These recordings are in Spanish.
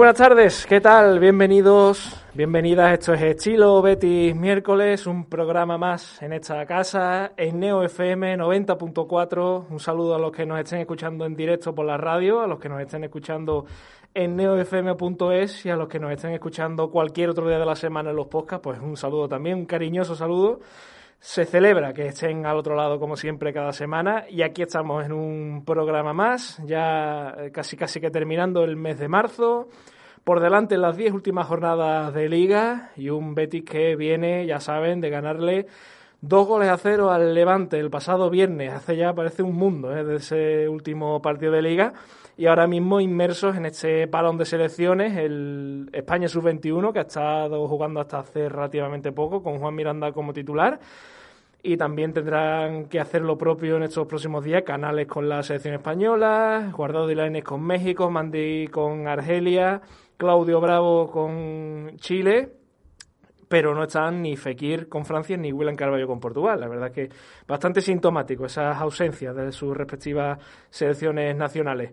Buenas tardes, ¿qué tal? Bienvenidos, bienvenidas. Esto es Estilo Betis miércoles, un programa más en esta casa, en Neo FM 90.4. Un saludo a los que nos estén escuchando en directo por la radio, a los que nos estén escuchando en neofm.es y a los que nos estén escuchando cualquier otro día de la semana en los podcasts, pues un saludo también, un cariñoso saludo. Se celebra que estén al otro lado como siempre cada semana y aquí estamos en un programa más, ya eh, casi casi que terminando el mes de marzo. Por delante las diez últimas jornadas de liga y un Betis que viene, ya saben, de ganarle dos goles a cero al Levante el pasado viernes. Hace ya parece un mundo ¿eh? de ese último partido de liga y ahora mismo inmersos en este balón de selecciones, el España Sub-21, que ha estado jugando hasta hace relativamente poco, con Juan Miranda como titular y también tendrán que hacer lo propio en estos próximos días, canales con la selección española, Guardado y Lainez con México, Mandy con Argelia, Claudio Bravo con Chile, pero no están ni Fekir con Francia ni William Carvalho con Portugal. La verdad que bastante sintomático esas ausencias de sus respectivas selecciones nacionales.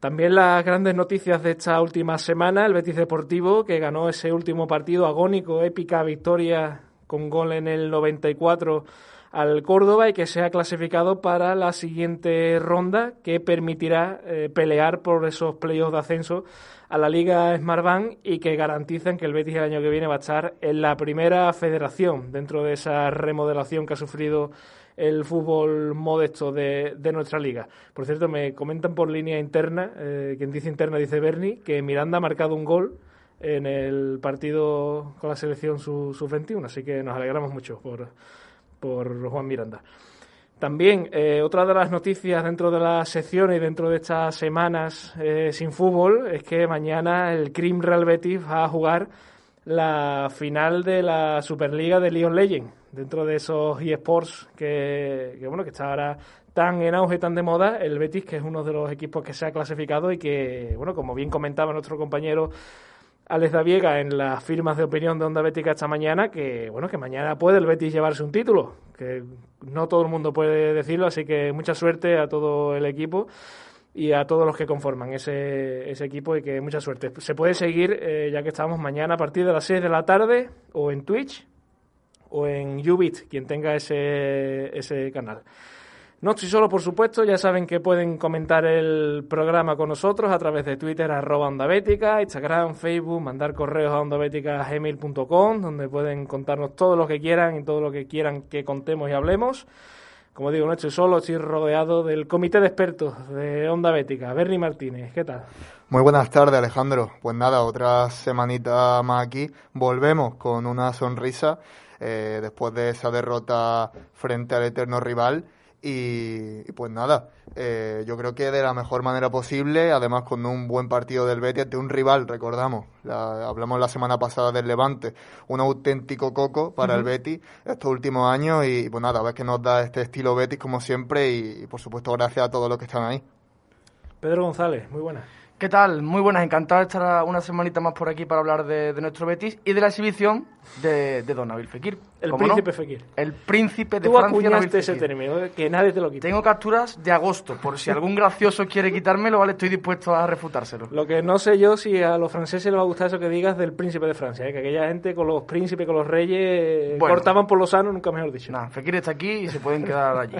También las grandes noticias de esta última semana, el Betis Deportivo, que ganó ese último partido agónico, épica victoria con gol en el 94 al Córdoba y que se ha clasificado para la siguiente ronda que permitirá eh, pelear por esos playoffs de ascenso a la Liga Smartbank y que garantizan que el Betis el año que viene va a estar en la primera federación dentro de esa remodelación que ha sufrido el fútbol modesto de, nuestra liga. Por cierto, me comentan por línea interna, eh, quien dice interna dice Bernie, que Miranda ha marcado un gol en el partido con la selección sub-21, así que nos alegramos mucho por, por Juan Miranda. También, eh, otra de las noticias dentro de las secciones y dentro de estas semanas eh, sin fútbol es que mañana el Crim Real Betis va a jugar la final de la Superliga de League of Legends, dentro de esos eSports que, que, bueno, que está ahora tan en auge, tan de moda, el Betis, que es uno de los equipos que se ha clasificado y que, bueno, como bien comentaba nuestro compañero Alex Daviega en las firmas de opinión de Onda Bética esta mañana que, bueno, que mañana puede el Betis llevarse un título, que no todo el mundo puede decirlo, así que mucha suerte a todo el equipo y a todos los que conforman ese, ese equipo y que mucha suerte. Se puede seguir, eh, ya que estamos mañana a partir de las 6 de la tarde, o en Twitch o en Ubit, quien tenga ese, ese canal. No estoy solo, por supuesto, ya saben que pueden comentar el programa con nosotros a través de Twitter, arroba Onda Instagram, Facebook, mandar correos a ondabética.gmail.com, donde pueden contarnos todo lo que quieran y todo lo que quieran que contemos y hablemos. Como digo, no estoy solo, estoy rodeado del comité de expertos de Onda Bética. Bernie Martínez, ¿qué tal? Muy buenas tardes, Alejandro. Pues nada, otra semanita más aquí. Volvemos con una sonrisa eh, después de esa derrota frente al eterno rival y, pues nada, eh, yo creo que de la mejor manera posible, además con un buen partido del Betis de un rival, recordamos, hablamos la semana pasada del Levante, un auténtico coco para el Betis estos últimos años y pues nada, a ver que nos da este estilo Betis como siempre y, y por supuesto gracias a todos los que están ahí. Pedro González, muy buenas. ¿Qué tal? Muy buenas, encantado de estar una semanita más por aquí para hablar de, nuestro Betis y de la exhibición de, Don Nabil Fekir. El príncipe Fekir. El príncipe de Tú Francia. Nabil ese término, eh, que nadie te lo quita. Tengo capturas de agosto, por si algún gracioso quiere quitármelo, vale, estoy dispuesto a refutárselo. Lo que no sé yo si a los franceses les va a gustar eso que digas del príncipe de Francia, ¿eh? que aquella gente con los príncipes, con los reyes, cortaban por los sanos, nunca mejor dicho. Nah, Fekir está aquí y se pueden quedar allí.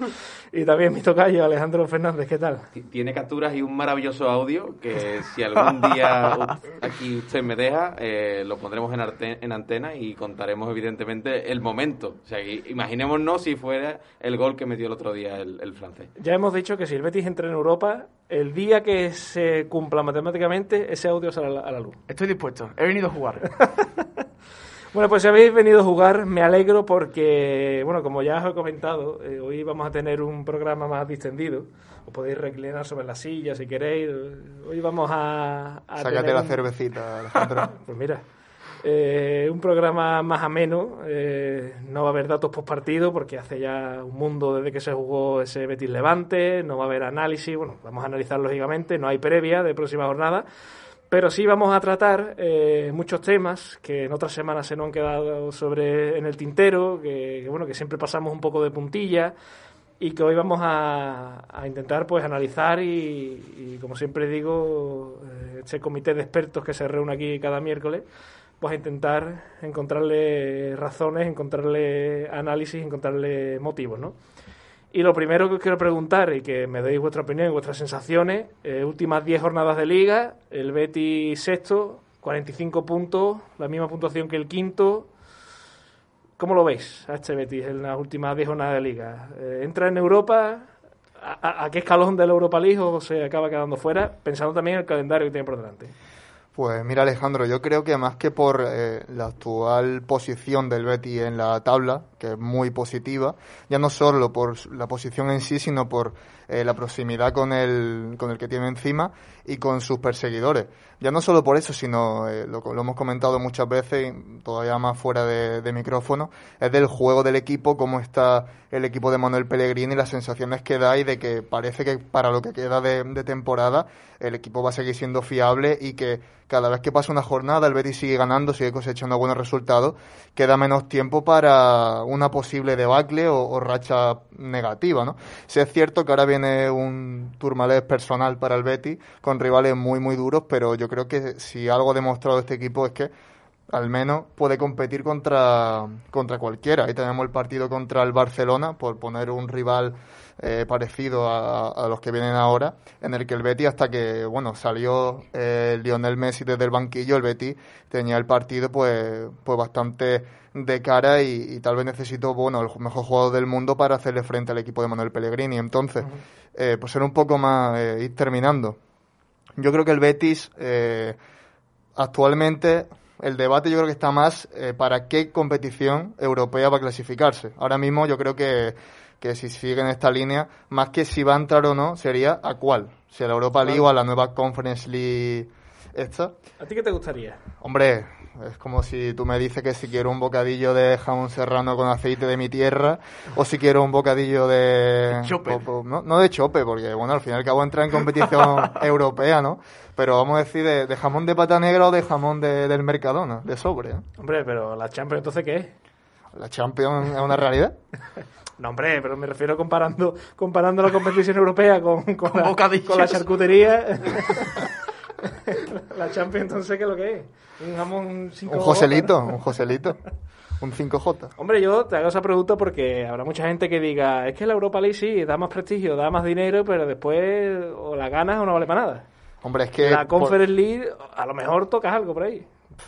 y también mi tocayo, Alejandro Fernández, ¿qué tal? Tiene capturas y un maravilloso audio que si algún día aquí usted me deja, eh, lo pondremos en, en, antena y contaremos evidentemente el momento. O sea, imaginémonos si fuera el gol que metió el otro día el, francés. Ya hemos dicho que si el Betis entra en Europa, el día que se cumpla matemáticamente, ese audio sale a la luz. Estoy dispuesto, he venido a jugar. Bueno, pues si habéis venido a jugar, me alegro porque, bueno, como ya os he comentado, eh, hoy vamos a tener un programa más distendido. Os podéis reclinar sobre la silla si queréis. Hoy vamos a. Sácate la cervecita, Alejandro. pues mira. Eh, un programa más ameno, eh, no va a haber datos post partido porque hace ya un mundo desde que se jugó ese Betis Levante, no va a haber análisis, bueno, vamos a analizar lógicamente, no hay previa de próxima jornada, pero sí vamos a tratar eh, muchos temas que en otras semanas se nos han quedado sobre en el tintero, que, bueno, que siempre pasamos un poco de puntilla. Y que hoy vamos a, intentar pues analizar y, como siempre digo, eh, este comité de expertos que se reúne aquí cada miércoles, pues intentar encontrarle razones, encontrarle análisis, encontrarle motivos, ¿no? Y lo primero que os quiero preguntar y que me deis vuestra opinión vuestras sensaciones, eh, últimas 10 jornadas de liga, el Betis sexto, 45 puntos, la misma puntuación que el quinto, ¿Cómo lo veis a este Betis en las últimas 10 jornadas de liga? Eh, ¿Entra en Europa? ¿A, qué escalón de la Europa League o se acaba quedando fuera? Pensando también en el calendario que tiene por delante. Pues mira Alejandro, yo creo que más que por eh, la actual posición del Betis en la tabla, que es muy positiva, ya no solo por la posición en sí, sino por eh, la proximidad con el, con el que tiene encima y con sus perseguidores. Ya no solo por eso, sino eh, lo, lo, hemos comentado muchas veces, todavía más fuera de, micrófono, es del juego del equipo, cómo está el equipo de Manuel Pellegrini, las sensaciones que da y de que parece que para lo que queda de, temporada el equipo va a seguir siendo fiable y que cada vez que pasa una jornada el Betis sigue ganando, sigue cosechando buenos resultados, queda menos tiempo para una posible debacle o, racha negativa, ¿no? Si es cierto que ahora viene un turmalés personal para el Betis con rivales muy muy duros, pero yo creo que si algo ha demostrado este equipo es que al menos puede competir contra, contra cualquiera. Ahí tenemos el partido contra el Barcelona, por poner un rival eh, parecido a, los que vienen ahora, en el que el Betis, hasta que bueno salió eh, Lionel Messi desde el banquillo, el Betis tenía el partido pues, pues bastante de cara y, tal vez necesitó bueno el mejor jugador del mundo para hacerle frente al equipo de Manuel Pellegrini. Entonces, eh, pues era un poco más, ir terminando. Yo creo que el Betis actualmente el debate yo creo que está más eh, para qué competición europea va a clasificarse. Ahora mismo yo creo que, que si sigue en esta línea, más que si va a entrar o no, sería a cuál. Si a la Europa League o a la nueva Conference League esta. ¿A ti qué te gustaría? Hombre, es como si tú me dices que si quiero un bocadillo de jamón serrano con aceite de mi tierra o si quiero un bocadillo de... Chope. no, de chope, porque bueno, al fin y al cabo entra en competición europea, ¿no? Pero vamos a decir de, jamón de pata negra o de jamón de, del Mercadona, de sobre. ¿eh? Hombre, pero la Champions entonces ¿qué es? ¿La Champions es una realidad? No, hombre, pero me refiero comparando comparando la competición europea con, con, la, con la charcutería. la Champions entonces, ¿qué es lo que es? Un jamón 5 Un Joselito, un Joselito. Un 5J. Hombre, yo te hago esa pregunta porque habrá mucha gente que diga, es que la Europa League sí, da más prestigio, da más dinero, pero después o la ganas o no vale para nada. Hombre, es que... La Conference League, a lo mejor tocas algo por ahí.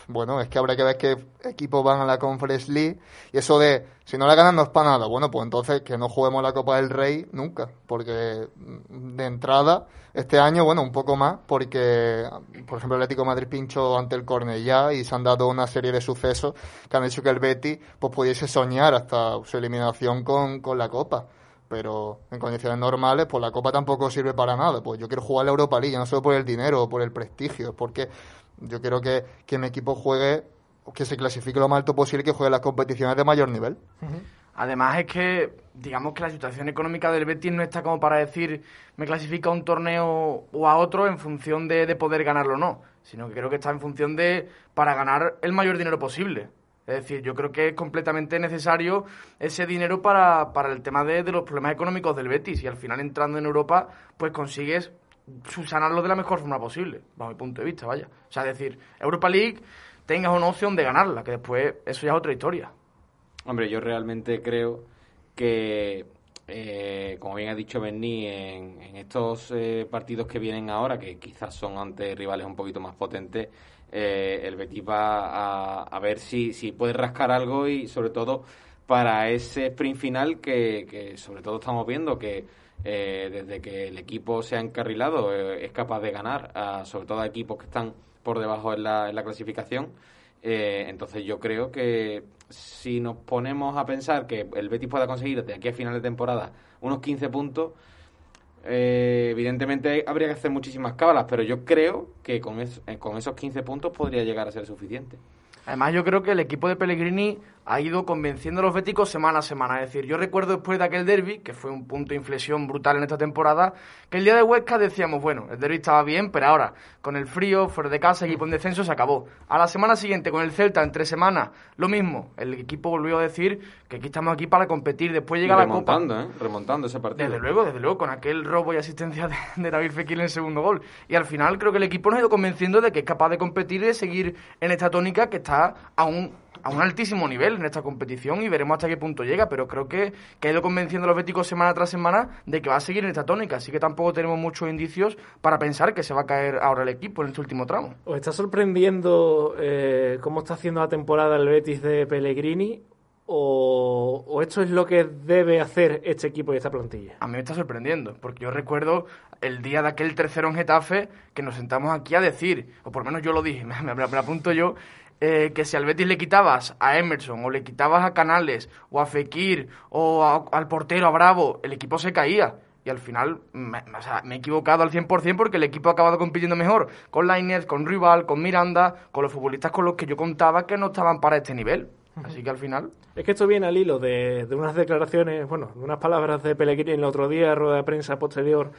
Bueno, es que habrá que ver qué equipos van a la Conference League. Y eso de, si no la ganan no es para nada. Bueno, pues entonces que no juguemos la Copa del Rey nunca. Porque de entrada, este año, bueno, un poco más, porque, por ejemplo, el Atlético Madrid pinchó ante el Cornellá y se han dado una serie de sucesos que han hecho que el Betis pues, pudiese soñar hasta su eliminación con, con la Copa pero en condiciones normales, pues la Copa tampoco sirve para nada. Pues yo quiero jugar la Europa League, no solo por el dinero o por el prestigio, es porque yo quiero que, que mi equipo juegue, que se clasifique lo más alto posible y que juegue las competiciones de mayor nivel. Además es que, digamos que la situación económica del Betis no está como para decir me clasifica a un torneo o a otro en función de, de poder ganarlo o no, sino que creo que está en función de para ganar el mayor dinero posible. Es decir, yo creo que es completamente necesario ese dinero para, para el tema de, de, los problemas económicos del Betis y al final entrando en Europa pues consigues subsanarlo de la mejor forma posible, bajo mi punto de vista, vaya. O sea, es decir, Europa League tengas una opción de ganarla, que después eso ya es otra historia. Hombre, yo realmente creo que, eh, como bien ha dicho Berni, en, estos eh, partidos que vienen ahora, que quizás son ante rivales un poquito más potentes, eh, el Betis va a, ver si, si puede rascar algo y sobre todo para ese sprint final que, que sobre todo estamos viendo que eh, desde que el equipo se ha encarrilado, es capaz de ganar, sobre todo a equipos que están por debajo en la, en la clasificación. Eh, entonces yo creo que si nos ponemos a pensar que el Betis pueda conseguir de aquí a final de temporada unos 15 puntos, evidentemente habría que hacer muchísimas cábalas, pero yo creo que con, con esos 15 puntos podría llegar a ser suficiente. Además, yo creo que el equipo de Pellegrini ha ido convenciendo a los béticos semana a semana. Es decir, yo recuerdo después de aquel derby, que fue un punto de inflexión brutal en esta temporada, que el día de Huesca decíamos, bueno, el derby estaba bien, pero ahora, con el frío, fuera de casa, equipo en descenso, se acabó. A la semana siguiente, con el Celta, en tres semanas, lo mismo. El equipo volvió a decir que aquí estamos aquí para competir. Después llega la Copa. ¿eh? Remontando ese partido. Desde luego, desde luego, con aquel robo y asistencia de, David Fekir en el segundo gol. Y al final creo que el equipo nos ha ido convenciendo de que es capaz de competir y de seguir en esta tónica que está aún a un altísimo nivel en esta competición y veremos hasta qué punto llega, pero creo que, que ha ido convenciendo a los béticos semana tras semana de que va a seguir en esta tónica, así que tampoco tenemos muchos indicios para pensar que se va a caer ahora el equipo en este último tramo. ¿Os está sorprendiendo eh, cómo está haciendo la temporada el Betis de Pellegrini o, o, esto es lo que debe hacer este equipo y esta plantilla? A mí me está sorprendiendo, porque yo recuerdo el día de aquel tercero en Getafe que nos sentamos aquí a decir, o por lo menos yo lo dije, me, me apunto yo, eh, que si al Betis le quitabas a Emerson o le quitabas a Canales o a Fekir o al portero, a Bravo, el equipo se caía. Y al final me, he equivocado al 100% porque el equipo ha acabado compitiendo mejor con Lainez, con Rival, con Miranda, con los futbolistas con los que yo contaba que no estaban para este nivel. Así que al final... Es que esto viene al hilo de, unas declaraciones, bueno, de unas palabras de Pellegrini el otro día, rueda de prensa posterior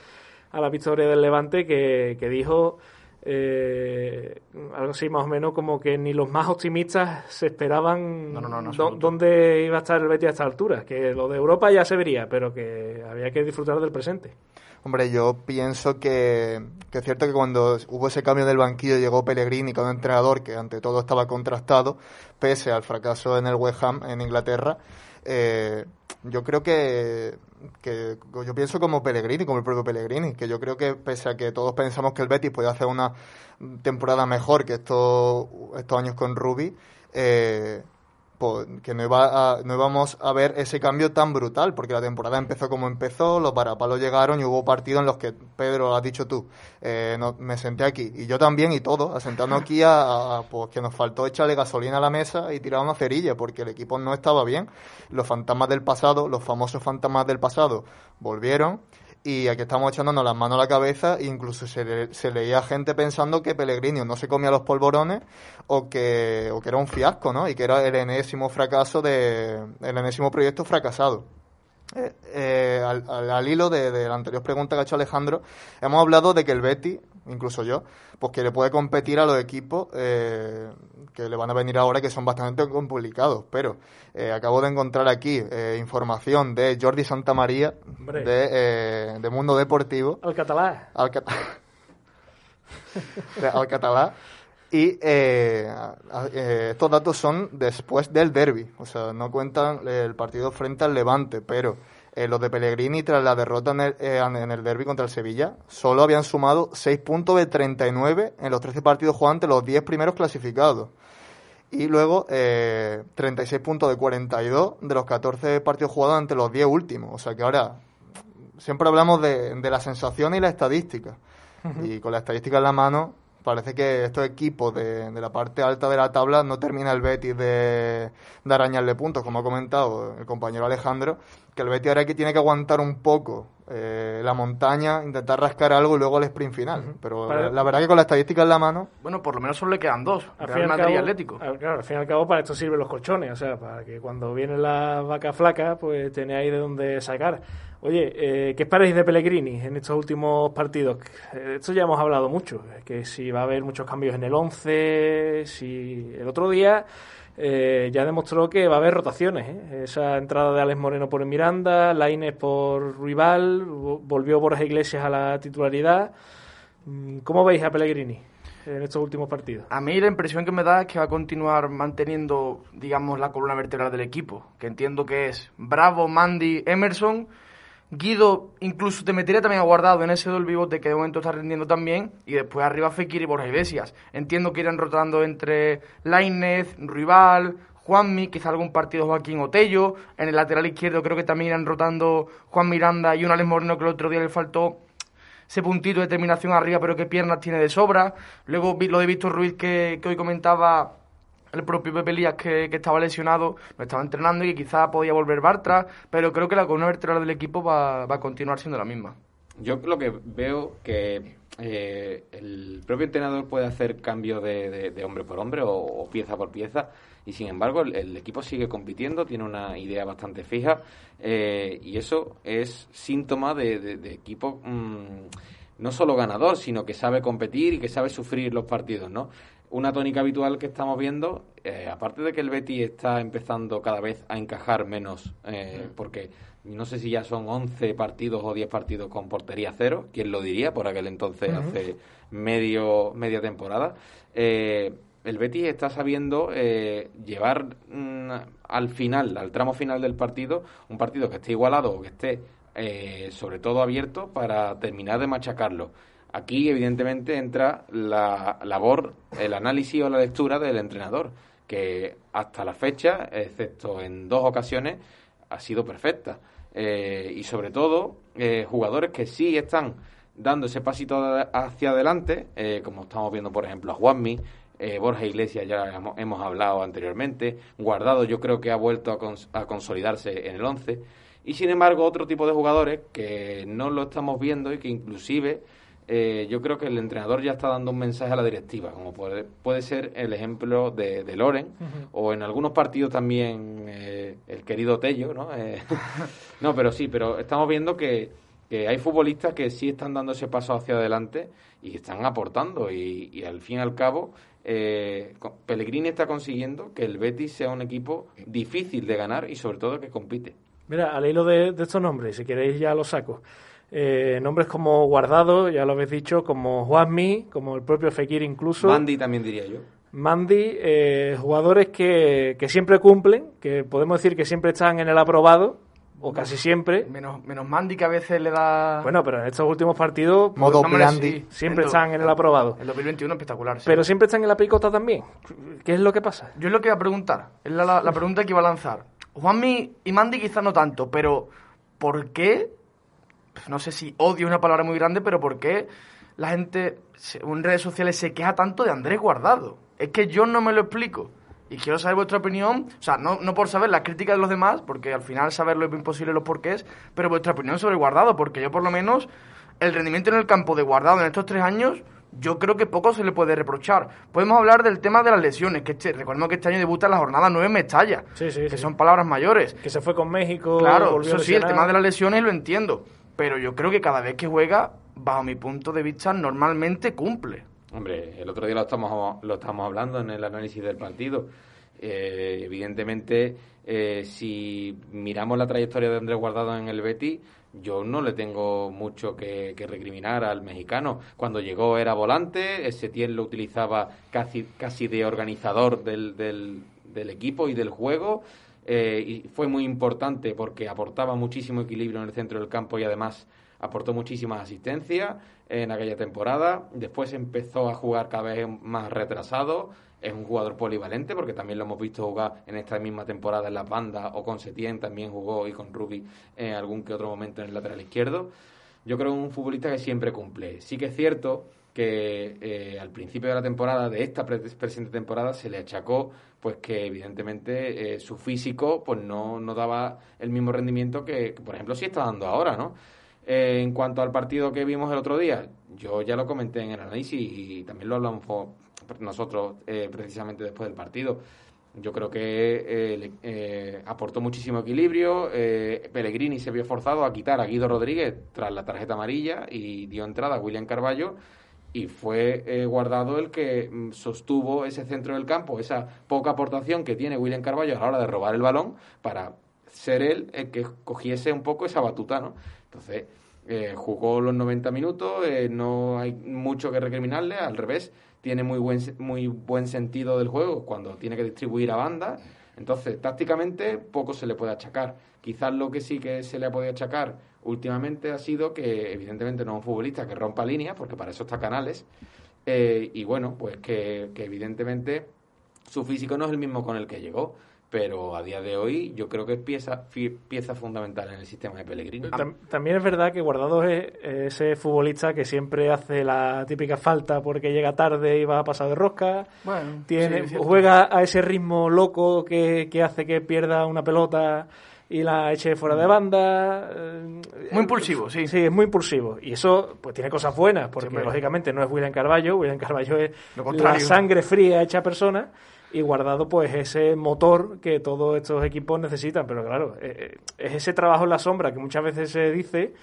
a la victoria del Levante, que, que dijo eh, algo así más o menos como que ni los más optimistas se esperaban dónde iba a estar el Betis a esta altura, que lo de Europa ya se vería, pero que había que disfrutar del presente. Hombre, yo pienso que, que es cierto que cuando hubo ese cambio del banquillo llegó Pellegrini con un entrenador que ante todo estaba contrastado, pese al fracaso en el West Ham en Inglaterra, eh, yo creo que, que, yo pienso como Pellegrini, como el propio Pellegrini, que yo creo que pese a que todos pensamos que el Betis puede hacer una temporada mejor que estos, estos años con Rubi, eh, que no, iba a, no íbamos a ver ese cambio tan brutal, porque la temporada empezó como empezó, los parapalos llegaron y hubo partidos en los que, Pedro, lo has dicho tú, eh, no, me senté aquí, y yo también y todo, asentando aquí a, pues que nos faltó echarle gasolina a la mesa y tirar una cerilla, porque el equipo no estaba bien, los fantasmas del pasado, los famosos fantasmas del pasado, volvieron, y aquí estamos echándonos las manos a la cabeza e incluso se, se, leía gente pensando que Pellegrini no se comía los polvorones o que, o que era un fiasco, ¿no? Y que era el enésimo fracaso de el enésimo proyecto fracasado. Eh, eh, al, hilo de, la anterior pregunta que ha hecho Alejandro, hemos hablado de que el Betty, incluso yo, pues que le puede competir a los equipos eh, que le van a venir ahora que son bastante complicados. Pero acabo de encontrar aquí información de Jordi Santamaría de, de Mundo Deportivo. Alcatalá. Alcatalá. Alcatalá y eh, eh, estos datos son después del derby, o sea, no cuentan el partido frente al Levante, pero eh, los de Pellegrini tras la derrota en el, en el derby contra el Sevilla solo habían sumado 6 puntos de 39 en los 13 partidos jugados ante los 10 primeros clasificados. Y luego 36 puntos de 42 de los 14 partidos jugados ante los 10 últimos. O sea que ahora siempre hablamos de, de la sensación y la estadística. Y con la estadística en la mano, parece que estos equipos de, la parte alta de la tabla no termina el Betis de, de arañarle puntos, como ha comentado el compañero Alejandro, que el Betis ahora que tiene que aguantar un poco eh, la montaña, intentar rascar algo y luego el sprint final. Pero la, verdad que con la estadística en la mano... Bueno, por lo menos solo le quedan dos, al Real Madrid y Atlético. Claro, al fin y al cabo para esto sirven los colchones, o sea, para que cuando viene la vaca flaca, pues tenéis de dónde sacar. Oye, eh, ¿qué esperáis de Pellegrini en estos últimos partidos? Eh, esto ya hemos hablado mucho, que si va a haber muchos cambios en el 11, si el otro día eh, ya demostró que va a haber rotaciones. ¿eh? Esa entrada de Alex Moreno por Miranda, Laines por Rival, volvió Borja Iglesias a la titularidad. Mm, ¿Cómo veis a Pellegrini en estos últimos partidos? A mí la impresión que me da es que va a continuar manteniendo, digamos, la columna vertebral del equipo, que entiendo que es Bravo, Mandy, Emerson Guido incluso te metería también aguardado en ese del vivote que de momento está rindiendo también. Y después arriba Fekir y Borja Iglesias. Entiendo que irán rotando entre Lainez, Rival, Juanmi, quizá algún partido Joaquín Otello. En el lateral izquierdo creo que también irán rotando Juan Miranda y un Alex Moreno que el otro día le faltó ese puntito de terminación arriba, pero qué piernas tiene de sobra. Luego lo de Víctor Ruiz que, que hoy comentaba el propio Pepe Lías que, estaba lesionado, no estaba entrenando y que quizá podía volver Bartra, pero creo que la columna vertebral del equipo va, a continuar siendo la misma. Yo lo que veo que eh, el propio entrenador puede hacer cambio de, hombre por hombre o, pieza por pieza y sin embargo el, equipo sigue compitiendo, tiene una idea bastante fija eh, y eso es síntoma de, equipo mm, no solo ganador, sino que sabe competir y que sabe sufrir los partidos, ¿no? Una tónica habitual que estamos viendo, eh, aparte de que el Betis está empezando cada vez a encajar menos, eh, porque no sé si ya son 11 partidos o 10 partidos con portería cero, quién lo diría por aquel entonces, hace medio media temporada. Eh, el Betis está sabiendo eh, llevar mm, al final, al tramo final del partido, un partido que esté igualado o que esté eh, sobre todo abierto para terminar de machacarlo. Aquí, evidentemente, entra la labor, el análisis o la lectura del entrenador, que hasta la fecha, excepto en dos ocasiones, ha sido perfecta. Eh, y sobre todo, jugadores que sí están dando ese pasito hacia adelante, como estamos viendo, por ejemplo, a Juanmi, eh, Borja Iglesias ya hemos, hablado anteriormente, Guardado yo creo que ha vuelto a, consolidarse en el 11, y sin embargo otro tipo de jugadores que no lo estamos viendo y que inclusive eh, yo creo que el entrenador ya está dando un mensaje a la directiva, como puede, puede ser el ejemplo de, Loren, o en algunos partidos también eh, el querido Tello, ¿no? no, pero sí, pero estamos viendo que, que hay futbolistas que sí están dando ese paso hacia adelante y están aportando y, y al fin y al cabo eh, Pellegrini está consiguiendo que el Betis sea un equipo difícil de ganar y sobre todo que compite. Mira, al hilo de, estos nombres, si queréis ya los saco. Eh, nombres como Guardado, ya lo habéis dicho, como Juanmi, como el propio Fekir incluso. Mandy también diría yo. Mandy, eh, jugadores que, que siempre cumplen, que podemos decir que siempre están en el aprobado, o casi siempre. Menos, menos Mandy que a veces le da... Bueno, pero en estos últimos partidos... Modo Mandy. Siempre están en el aprobado. El 2021 espectacular. Pero siempre están en la picota también. ¿Qué es lo que pasa? Yo es lo que iba a preguntar. Es la, la, pregunta que iba a lanzar. Juanmi y Mandy quizás no tanto, pero ¿por qué? No sé si odio es una palabra muy grande, pero ¿por qué la gente en redes sociales se queja tanto de Andrés Guardado? Es que yo no me lo explico. Y quiero saber vuestra opinión, o sea, no, no por saber las críticas de los demás, porque al final saberlo es imposible los porqués, pero vuestra opinión sobre Guardado, porque yo por lo menos el rendimiento en el campo de Guardado en estos tres años, yo creo que poco se le puede reprochar. Podemos hablar del tema de las lesiones, que este, recordemos que este año debuta en la jornada 9 en Mestalla, que son palabras mayores. Que se fue con México. Claro, eso sí, el tema de las lesiones lo entiendo, pero yo creo que cada vez que juega, bajo mi punto de vista, normalmente cumple. Hombre, el otro día lo estamos, lo estamos hablando en el análisis del partido. Eh, evidentemente, eh, si miramos la trayectoria de Andrés Guardado en el Betis, yo no le tengo mucho que, recriminar al mexicano. Cuando llegó era volante, Setién lo utilizaba casi, casi de organizador del, del, equipo y del juego. Eh, y fue muy importante porque aportaba muchísimo equilibrio en el centro del campo y además aportó muchísimas asistencias en aquella temporada. Después empezó a jugar cada vez más retrasado. Es un jugador polivalente porque también lo hemos visto jugar en esta misma temporada en las bandas o con Setién también jugó y con Rubi en algún que otro momento en el lateral izquierdo. Yo creo que es un futbolista que siempre cumple. Sí que es cierto que eh, al principio de la temporada, de esta presente temporada, se le achacó pues que evidentemente eh, su físico pues no, no daba el mismo rendimiento que, por ejemplo, sí está dando ahora, ¿no? Eh, en cuanto al partido que vimos el otro día, yo ya lo comenté en el análisis y también lo hablamos nosotros eh, precisamente después del partido. Yo creo que eh, aportó muchísimo equilibrio. Pellegrini se vio forzado a quitar a Guido Rodríguez tras la tarjeta amarilla y dio entrada a William Carballo. Y fue guardado el que mm, sostuvo ese centro del campo, esa poca aportación que tiene William Carballo a la hora de robar el balón para ser él el que cogiese un poco esa batuta, ¿no? Entonces, eh, jugó los 90 minutos, eh, no hay mucho que recriminarle, al revés, tiene muy buen, muy buen sentido del juego cuando tiene que distribuir a banda. Entonces, tácticamente, poco se le puede achacar. Quizás lo que sí que se le ha podido achacar últimamente ha sido que, evidentemente, no es un futbolista que rompa líneas, porque para eso está Canales. Eh, y bueno, pues que evidentemente su físico no es el mismo con el que llegó pero a día de hoy yo creo que es pieza, pieza fundamental en el sistema de Pellegrini. También es verdad que Guardado es ese futbolista que siempre hace la típica falta porque llega tarde y va a pasar de rosca. Bueno, tiene, juega a ese ritmo loco que, hace que pierda una pelota y la eche fuera de banda. Eh, muy impulsivo, sí. Sí, es muy impulsivo. Y eso pues tiene cosas buenas, porque lógicamente no es William Carballo, William Carballo es la sangre fría hecha persona y Guardado pues ese motor que todos estos equipos necesitan, pero claro, eh, eh, es ese trabajo en la sombra que muchas veces se dice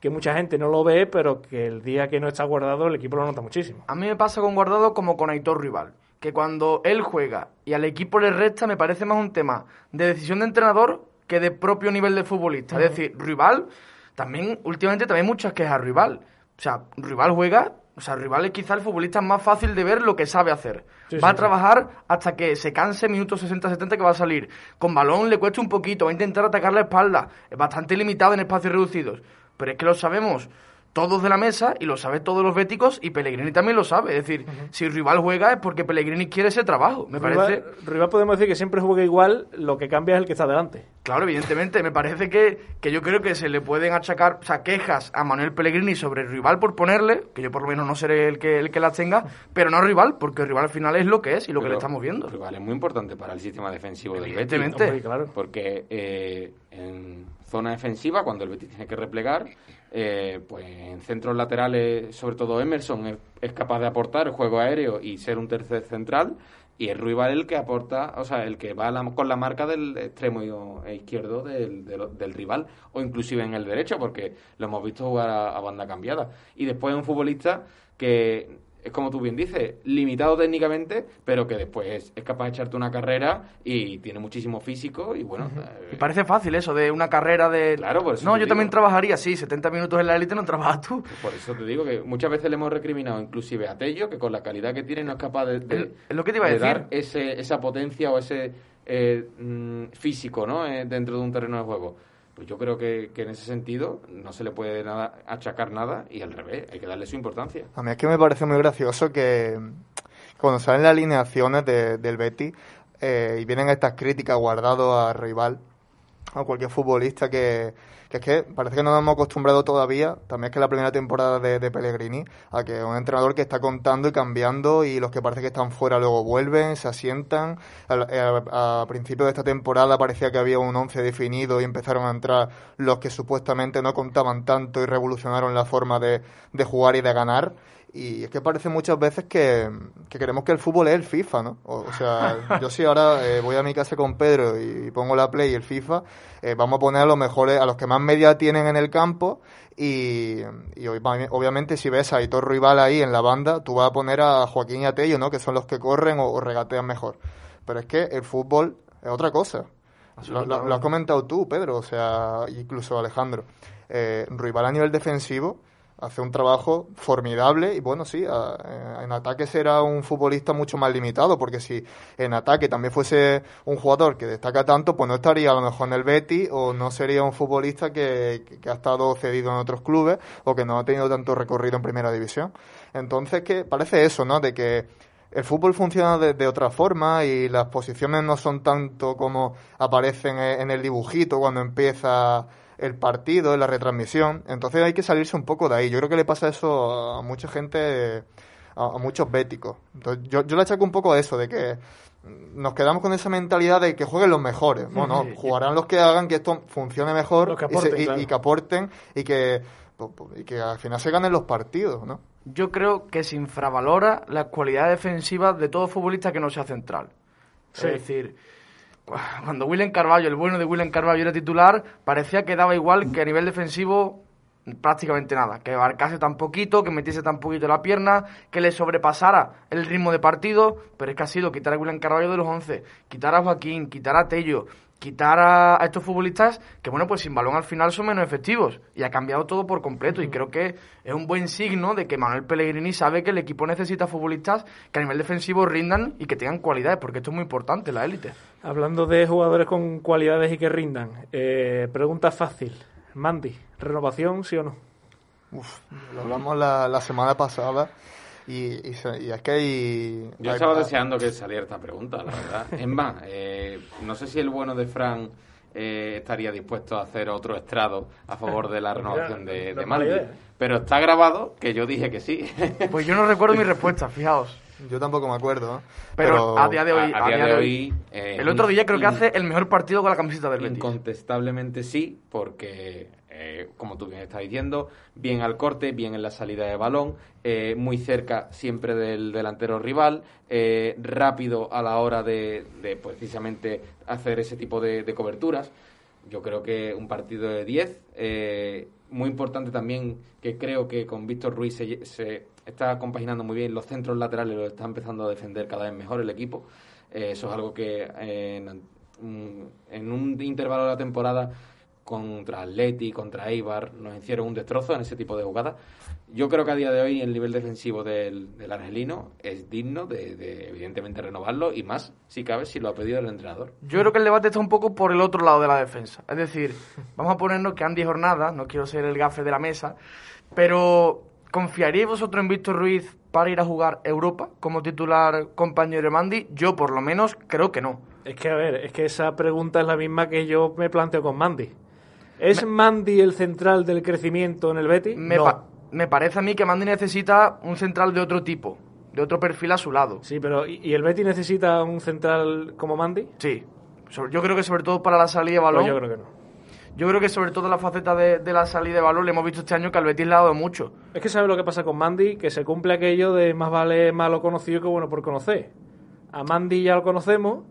que mucha gente no lo ve, pero que el día que no está guardado el equipo lo nota muchísimo. A mí me pasa con Guardado como con Aitor Rival, que cuando él juega y al equipo le resta me parece más un tema de decisión de entrenador que de propio nivel de futbolista. Es decir, Rival, también últimamente también muchas quejas a Rival. O sea, Rival juega o sea, Rival es quizá el futbolista más fácil de ver lo que sabe hacer. va a trabajar hasta que se canse minutos 60-70 que va a salir. Con balón le cuesta un poquito, va a intentar atacar la espalda. Es bastante limitado en espacios reducidos. Pero es que lo sabemos todos de la mesa y lo saben todos los béticos y Pellegrini también lo sabe. Es decir, si rival juega es porque Pellegrini quiere ese trabajo. Me parece. Rival podemos decir que siempre juega igual, lo que cambia es el que está delante. Claro, evidentemente. Me parece que, que yo creo que se le pueden achacar o sea, quejas a Manuel Pellegrini sobre el rival por ponerle, que yo por lo menos no seré el que, el que las tenga, pero no rival, porque el rival al final es lo que es y lo que le estamos viendo. Rival es muy importante para el sistema defensivo del Betis. Evidentemente. claro. Porque eh, en zona defensiva, cuando el Betis tiene que replegar, eh, pues en centros laterales, sobre todo Emerson, es, capaz de aportar juego aéreo y ser un tercer central. Y es rival el que aporta, o sea, el que va con la marca del extremo izquierdo del, del, rival, o inclusive en el derecho, porque lo hemos visto jugar a banda cambiada. Y después un futbolista que es como tú bien dices, limitado técnicamente, pero que después es capaz de echarte una carrera y tiene muchísimo físico y bueno... y parece fácil eso, de una carrera de... Claro, por eso No, yo también trabajaría, sí, 70 minutos en la élite no trabajas tú. Por eso te digo que muchas veces le hemos recriminado inclusive a Tello, que con la calidad que tiene no es capaz de, lo que te iba a decir. dar ese, esa potencia o ese eh, mm, físico ¿no? Eh, dentro de un terreno de juego. Pues yo creo que, en ese sentido no se le puede nada, achacar nada y al revés, hay que darle su importancia. A mí es que me parece muy gracioso que cuando salen las alineaciones del Betty eh, y vienen estas críticas guardado a rival, a cualquier futbolista que, es que parece que no nos hemos acostumbrado todavía, también es que la primera temporada de, Pellegrini, a que un entrenador que está contando y cambiando y los que parece que están fuera luego vuelven, se asientan. A, principio de esta temporada parecía que había un once definido y empezaron a entrar los que supuestamente no contaban tanto y revolucionaron la forma de jugar y de ganar. Y es que parece muchas veces que, queremos que el fútbol es el FIFA, ¿no? O, sea, yo si ahora eh, voy a mi casa con Pedro y, pongo la Play y el FIFA, eh, vamos a poner a los mejores, a los que más media tienen en el campo y, obviamente si ves a Hitor Rival ahí en la banda, tú vas a poner a Joaquín y a Tello, ¿no? Que son los que corren o, regatean mejor. Pero es que el fútbol es otra cosa. Lo, lo, has comentado tú, Pedro, o sea, incluso Alejandro. Eh, rival a nivel defensivo hace un trabajo formidable y bueno, sí, eh, en ataque será un futbolista mucho más limitado, porque si en ataque también fuese un jugador que destaca tanto, pues no estaría a lo mejor en el Betty o no sería un futbolista que, ha estado cedido en otros clubes o que no ha tenido tanto recorrido en primera división. Entonces, que parece eso, ¿no? De que el fútbol funciona de, otra forma y las posiciones no son tanto como aparecen en el dibujito cuando empieza el partido, en la retransmisión. Entonces hay que salirse un poco de ahí. Yo creo que le pasa eso a mucha gente, a, muchos béticos. Entonces yo, yo le achaco un poco a eso, de que nos quedamos con esa mentalidad de que jueguen los mejores. Bueno, jugarán los que hagan que esto funcione mejor y, que aporten y que, y que al final se ganen los partidos, ¿no? Yo creo que se infravalora la cualidad defensiva de todo futbolista que no sea central. Es decir, cuando William Carvalho, el bueno de William Carvalho era titular, parecía que daba igual que a nivel defensivo prácticamente nada, que abarcase tan poquito, que metiese tan poquito la pierna, que le sobrepasara el ritmo de partido, pero es que ha sido quitar a William Carvalho de los 11, quitar a Joaquín, quitar a Tello, quitar a, estos futbolistas que, bueno, pues sin balón al final son menos efectivos. Y ha cambiado todo por completo. Y creo que es un buen signo de que Manuel Pellegrini sabe que el equipo necesita futbolistas que a nivel defensivo rindan y que tengan cualidades, porque esto es muy importante, la élite. Hablando de jugadores con cualidades y que rindan, eh, pregunta fácil. Mandy, ¿renovación sí o no? Uf, lo hablamos la, la semana pasada y, es que hay... Yo estaba deseando que saliera esta pregunta, la verdad. es más, eh, no sé si el bueno de Fran eh, estaría dispuesto a hacer otro estrado a favor de la renovación de, de Pero está grabado que yo dije que sí. pues yo no recuerdo mi respuesta, fijaos. Yo tampoco me acuerdo. Pero, a día de hoy. A, día, de hoy. Eh, el otro día creo que hace el mejor partido con la camiseta del Betis. Incontestablemente sí, porque eh, como tú bien estás diciendo, bien al corte, bien en la salida de balón, eh, muy cerca siempre del delantero rival, eh, rápido a la hora de, precisamente hacer ese tipo de, coberturas. Yo creo que un partido de 10, eh, muy importante también que creo que con Víctor Ruiz se, está compaginando muy bien los centros laterales, lo está empezando a defender cada vez mejor el equipo. Eso es algo que en un intervalo de la temporada contra Atleti, contra Eibar, nos hicieron un destrozo en ese tipo de jugadas. Yo creo que a día de hoy el nivel defensivo del, del argelino es digno de, de, evidentemente, renovarlo y más, si cabe, si lo ha pedido el entrenador. Yo creo que el debate está un poco por el otro lado de la defensa. Es decir, vamos a ponernos que han 10 jornadas, no quiero ser el gafe de la mesa, pero ¿confiaríais vosotros en Víctor Ruiz para ir a jugar Europa como titular compañero de Mandy? Yo, por lo menos, creo que no. Es que, a ver, es que esa pregunta es la misma que yo me planteo con Mandy. ¿Es me... Mandy el central del crecimiento en el Betis? Me, no. pa me parece a mí que Mandy necesita un central de otro tipo, de otro perfil a su lado. Sí, pero ¿y el Betis necesita un central como Mandy? Sí. Yo creo que sobre todo para la salida de balón. Pues yo creo que no. Yo creo que sobre todo la faceta de, de, la salida de balón le hemos visto este año que al Betis le ha dado mucho. Es que sabe lo que pasa con Mandy, que se cumple aquello de más vale malo conocido que bueno por conocer. A Mandy ya lo conocemos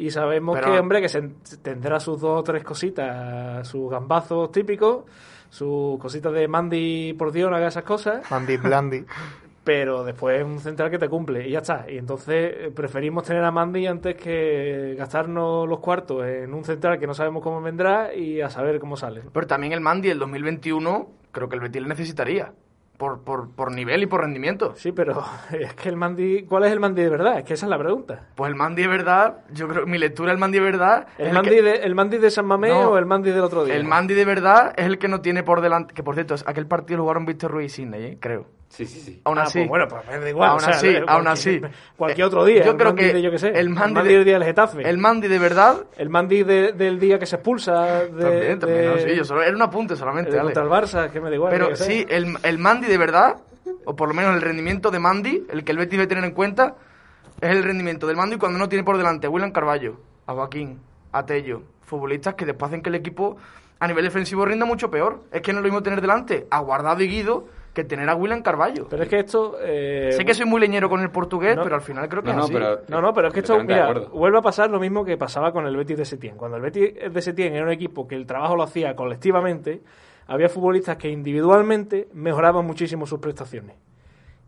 y sabemos Pero... que, hombre, que se tendrá sus dos o tres cositas, sus gambazos típicos, sus cositas de Mandy, por Dios, no haga esas cosas. Mandy Blandy. pero después es un central que te cumple y ya está. Y entonces eh, preferimos tener a Mandy antes que gastarnos los cuartos en un central que no sabemos cómo vendrá y a saber cómo sale. Pero también el Mandy el 2021 creo que el Betis le necesitaría. Por, por, por, nivel y por rendimiento. Sí, pero es que el Mandy... ¿Cuál es el Mandy de verdad? Es que esa es la pregunta. Pues el Mandy de verdad, yo creo mi lectura del Mandy de verdad... ¿El, el Mandy, que... de, ¿El Mandy de San Mamés no, o el Mandy del otro día? El Mandy de verdad es el que no tiene por delante... Que por cierto, aquel partido lo jugaron Víctor Ruiz y Sidney, ¿eh? creo. Sí, sí, sí. Aún así. Ah, pues bueno, pues me da igual. Aún o sea, así, cualquier, aún así. Cualquier otro día. Yo creo que de, yo que sé, el Mandy, el Mandy del día del Getafe. El Mandy de verdad. El Mandy de, del día que se expulsa. De, también, también. de, No, sí, yo solo, era un apunte solamente. De contra el Barça, que me da igual. Pero sí, el, el Mandy de verdad, o por lo menos el rendimiento de Mandy, el que el Betis debe tener en cuenta, es el rendimiento del Mandy cuando no tiene por delante a William Carballo, a Joaquín, a Tello, futbolistas que después hacen que el equipo a nivel defensivo rinda mucho peor. Es que no es lo mismo tener delante a Guardado y Guido que tener a William Carballo. Pero es que esto... Eh, sé que soy muy leñero con el portugués, no, pero al final creo que no, no, así. Pero, no, no, pero es que esto, mira, vuelve a pasar lo mismo que pasaba con el Betis de Setién. Cuando el Betis de Setién era un equipo que el trabajo lo hacía colectivamente, había futbolistas que individualmente mejoraban muchísimo sus prestaciones.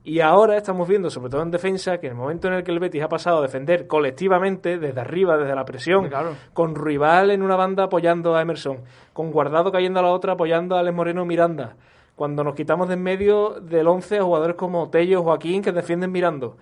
Y ahora estamos viendo, sobre todo en defensa, que en el momento en el que el Betis ha pasado a defender colectivamente, desde arriba, desde la presión, claro. con rival en una banda apoyando a Emerson, con Guardado cayendo a la otra apoyando a Alex Moreno Miranda, cuando nos quitamos de en medio del 11 a jugadores como Tello o Joaquín que defienden mirando.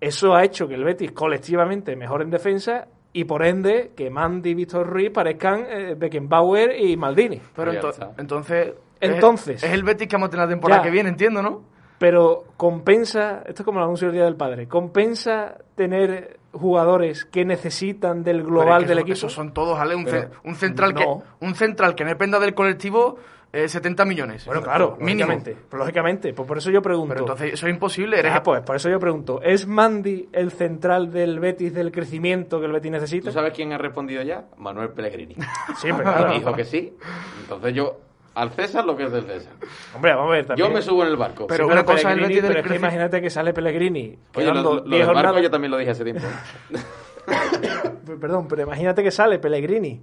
Eso ha hecho que el Betis colectivamente mejore en defensa y por ende que Mandy y Víctor Ruiz parezcan eh, Beckenbauer y Maldini. Pero ento entonces... Entonces... Es, es, el Betis que vamos a tener la temporada ya, que viene, entiendo, ¿no? Pero compensa, esto es como el anuncio del Día del Padre, compensa tener jugadores que necesitan del global es que del eso, equipo. Esos son todos, ¿vale? Un, ce un central no. que un central que no dependa del colectivo eh, 70 millones. Bueno, claro, mínimo. Lógicamente, pues, lógicamente, pues por eso yo pregunto. Pero entonces eso es imposible. Eres... Ah, pues por eso yo pregunto, ¿es Mandy el central del Betis del crecimiento que el Betis necesita? ¿Tú sabes quién ha respondido ya? Manuel Pellegrini. Siempre, claro. Dijo que sí. Entonces yo al César lo que es del César. Hombre, vamos a ver también. Yo me subo en el barco. Pero sí, una cosa es el Betis del pero es que imagínate que sale Pellegrini. Oye, lo, lo del barco yo también lo dije hace tiempo. Perdón, pero imagínate que sale Pellegrini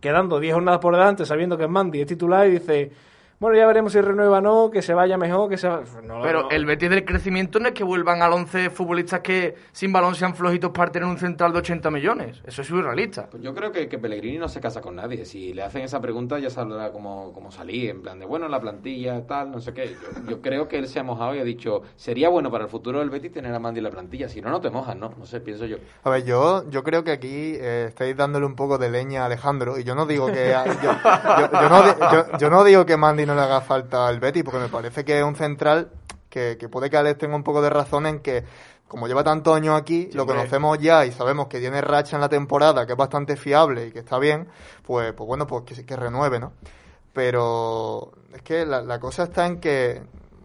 quedando 10 jornadas por delante, sabiendo que Mandy, es titular y dice, bueno, ya veremos si renueva o no, que se vaya mejor, que se va... no, Pero no. el Betis del crecimiento no es que vuelvan al 11 futbolistas que sin balón sean flojitos para tener un central de 80 millones. Eso es surrealista. Pues yo creo que, que Pellegrini no se casa con nadie. Si le hacen esa pregunta ya sabrá cómo, cómo salir, en plan de, bueno, la plantilla, tal, no sé qué. Yo, yo, creo que él se ha mojado y ha dicho, sería bueno para el futuro del Betis tener a Mandy en la plantilla. Si no, no te mojas, ¿no? No sé, pienso yo. A ver, yo, yo creo que aquí eh, estáis dándole un poco de leña a Alejandro y yo no digo que... yo, yo, yo, no, yo no digo que Mandy no le haga falta el Betis, porque me parece que es un central que, que puede que Alex tenga un poco de razón en que, como lleva tantos años aquí, sí, lo conocemos ya y sabemos que tiene racha en la temporada, que es bastante fiable y que está bien, pues, pues bueno, pues que, que renueve, ¿no? Pero es que la, la cosa está en que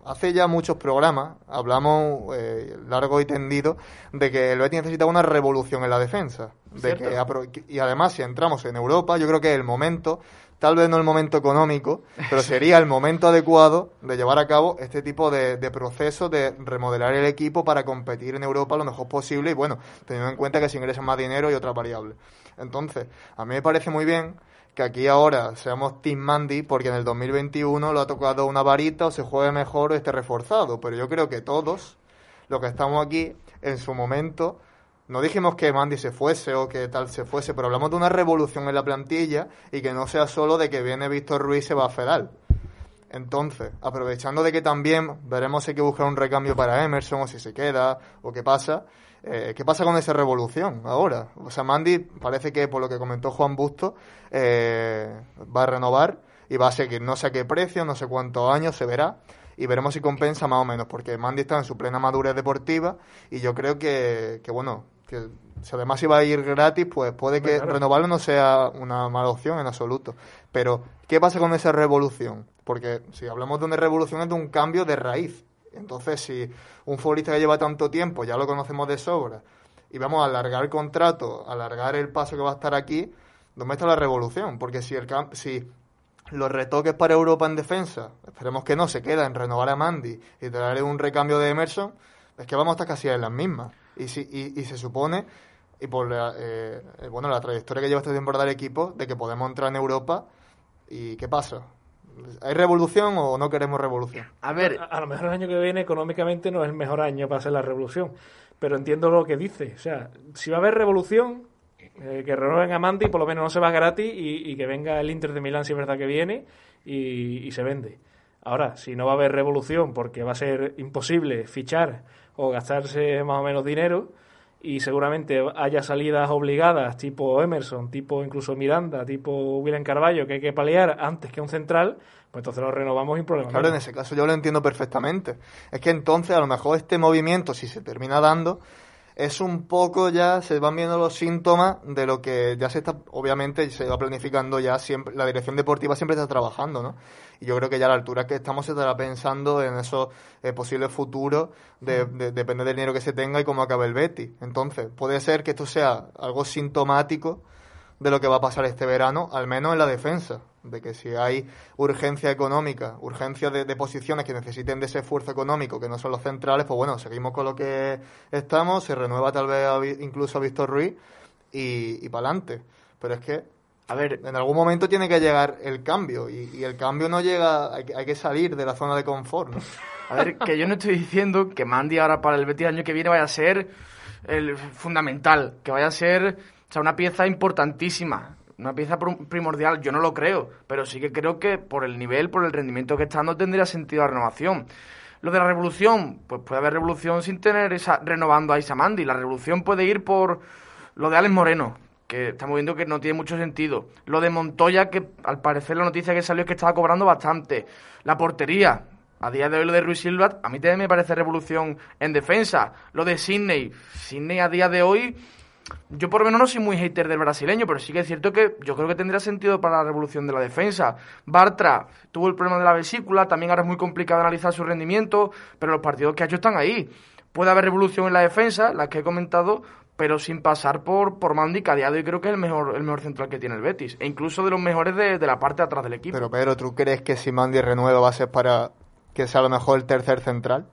hace ya muchos programas hablamos eh, largo y tendido de que el Betis necesita una revolución en la defensa. De que, y además, si entramos en Europa, yo creo que es el momento tal vez no el momento económico, pero sería el momento adecuado de llevar a cabo este tipo de, de procesos de remodelar el equipo para competir en Europa lo mejor posible y bueno, teniendo en cuenta que se ingresa más dinero y otras variables. Entonces, a mí me parece muy bien que aquí ahora seamos Team Mandy porque en el 2021 lo ha tocado una varita o se juegue mejor o esté reforzado, pero yo creo que todos los que estamos aquí en su momento no dijimos que Mandy se fuese o que tal se fuese, pero hablamos de una revolución en la plantilla y que no sea solo de que viene Víctor Ruiz y se va a Fedal. Entonces, aprovechando de que también veremos si hay que buscar un recambio para Emerson o si se queda o qué pasa, eh, ¿qué pasa con esa revolución ahora? O sea, Mandy parece que, por lo que comentó Juan Busto, eh, va a renovar y va a seguir no sé a qué precio, no sé cuántos años, se verá y veremos si compensa más o menos, porque Mandy está en su plena madurez deportiva y yo creo que, que bueno, que si además iba a ir gratis, pues puede que renovarlo no sea una mala opción en absoluto. Pero, ¿qué pasa con esa revolución? Porque si hablamos de una revolución es de un cambio de raíz. Entonces, si un futbolista que lleva tanto tiempo, ya lo conocemos de sobra, y vamos a alargar el contrato, alargar el paso que va a estar aquí, ¿dónde está la revolución? Porque si, el, si los retoques para Europa en defensa, esperemos que no, se queda en renovar a Mandy y traer un recambio de Emerson, es que vamos a estar casi en las mismas. Y, si, y, se supone, y por la, eh, bueno, la trayectoria que lleva este temporada el equipo, de que podemos entrar en Europa. ¿Y qué pasa? ¿Hay revolución o no queremos revolución? A ver, a, lo mejor el año que viene económicamente no es el mejor año para hacer la revolución, pero entiendo lo que dice. O sea, si va a haber revolución, eh, que renueven a Mandy, por lo menos no se va gratis y, que venga el Inter de Milán si es verdad que viene y, se vende. Ahora, si no va a haber revolución porque va a ser imposible fichar o gastarse más o menos dinero y seguramente haya salidas obligadas tipo Emerson, tipo incluso Miranda, tipo William Carballo que hay que paliar antes que un central, pues entonces lo renovamos sin problema. Claro, en ese caso yo lo entiendo perfectamente. Es que entonces a lo mejor este movimiento, si se termina dando, es un poco ya, se van viendo los síntomas de lo que ya se está, obviamente, se va planificando ya siempre, la dirección deportiva siempre está trabajando, ¿no? Y yo creo que ya a la altura que estamos se estará pensando en esos eh, posibles futuros, de, depende del dinero que se tenga y cómo acabe el Betty. Entonces, puede ser que esto sea algo sintomático de lo que va a pasar este verano, al menos en la defensa de que si hay urgencia económica, urgencia de, posiciones que necesiten de ese esfuerzo económico, que no son los centrales, pues bueno, seguimos con lo que estamos, se renueva tal vez incluso a Víctor Ruiz y, y para adelante. Pero es que, a ver, en algún momento tiene que llegar el cambio y, el cambio no llega, hay, que salir de la zona de confort. A ver, que yo no estoy diciendo que Mandy ahora para el Betis año que viene vaya a ser el fundamental, que vaya a ser o sea, una pieza importantísima una pieza primordial, yo no lo creo, pero sí que creo que por el nivel, por el rendimiento que está, no tendría sentido la renovación. Lo de la revolución, pues puede haber revolución sin tener esa renovando a Isamandi. La revolución puede ir por lo de Alex Moreno, que estamos viendo que no tiene mucho sentido. Lo de Montoya, que al parecer la noticia que salió es que estaba cobrando bastante. La portería, a día de hoy lo de Ruiz Silva, a mí también me parece revolución en defensa. Lo de Sidney, Sidney a día de hoy yo por lo menos no soy muy hater del brasileño, pero sí que es cierto que yo creo que tendría sentido para la revolución de la defensa. Bartra tuvo el problema de la vesícula, también ahora es muy complicado analizar su rendimiento, pero los partidos que ha hecho están ahí. Puede haber revolución en la defensa, las que he comentado, pero sin pasar por, por Mandy, de hoy creo que es el mejor, el mejor central que tiene el Betis, e incluso de los mejores de, de la parte de atrás del equipo. Pero Pedro, ¿tú crees que si Mandy renueva va a ser para que sea a lo mejor el tercer central?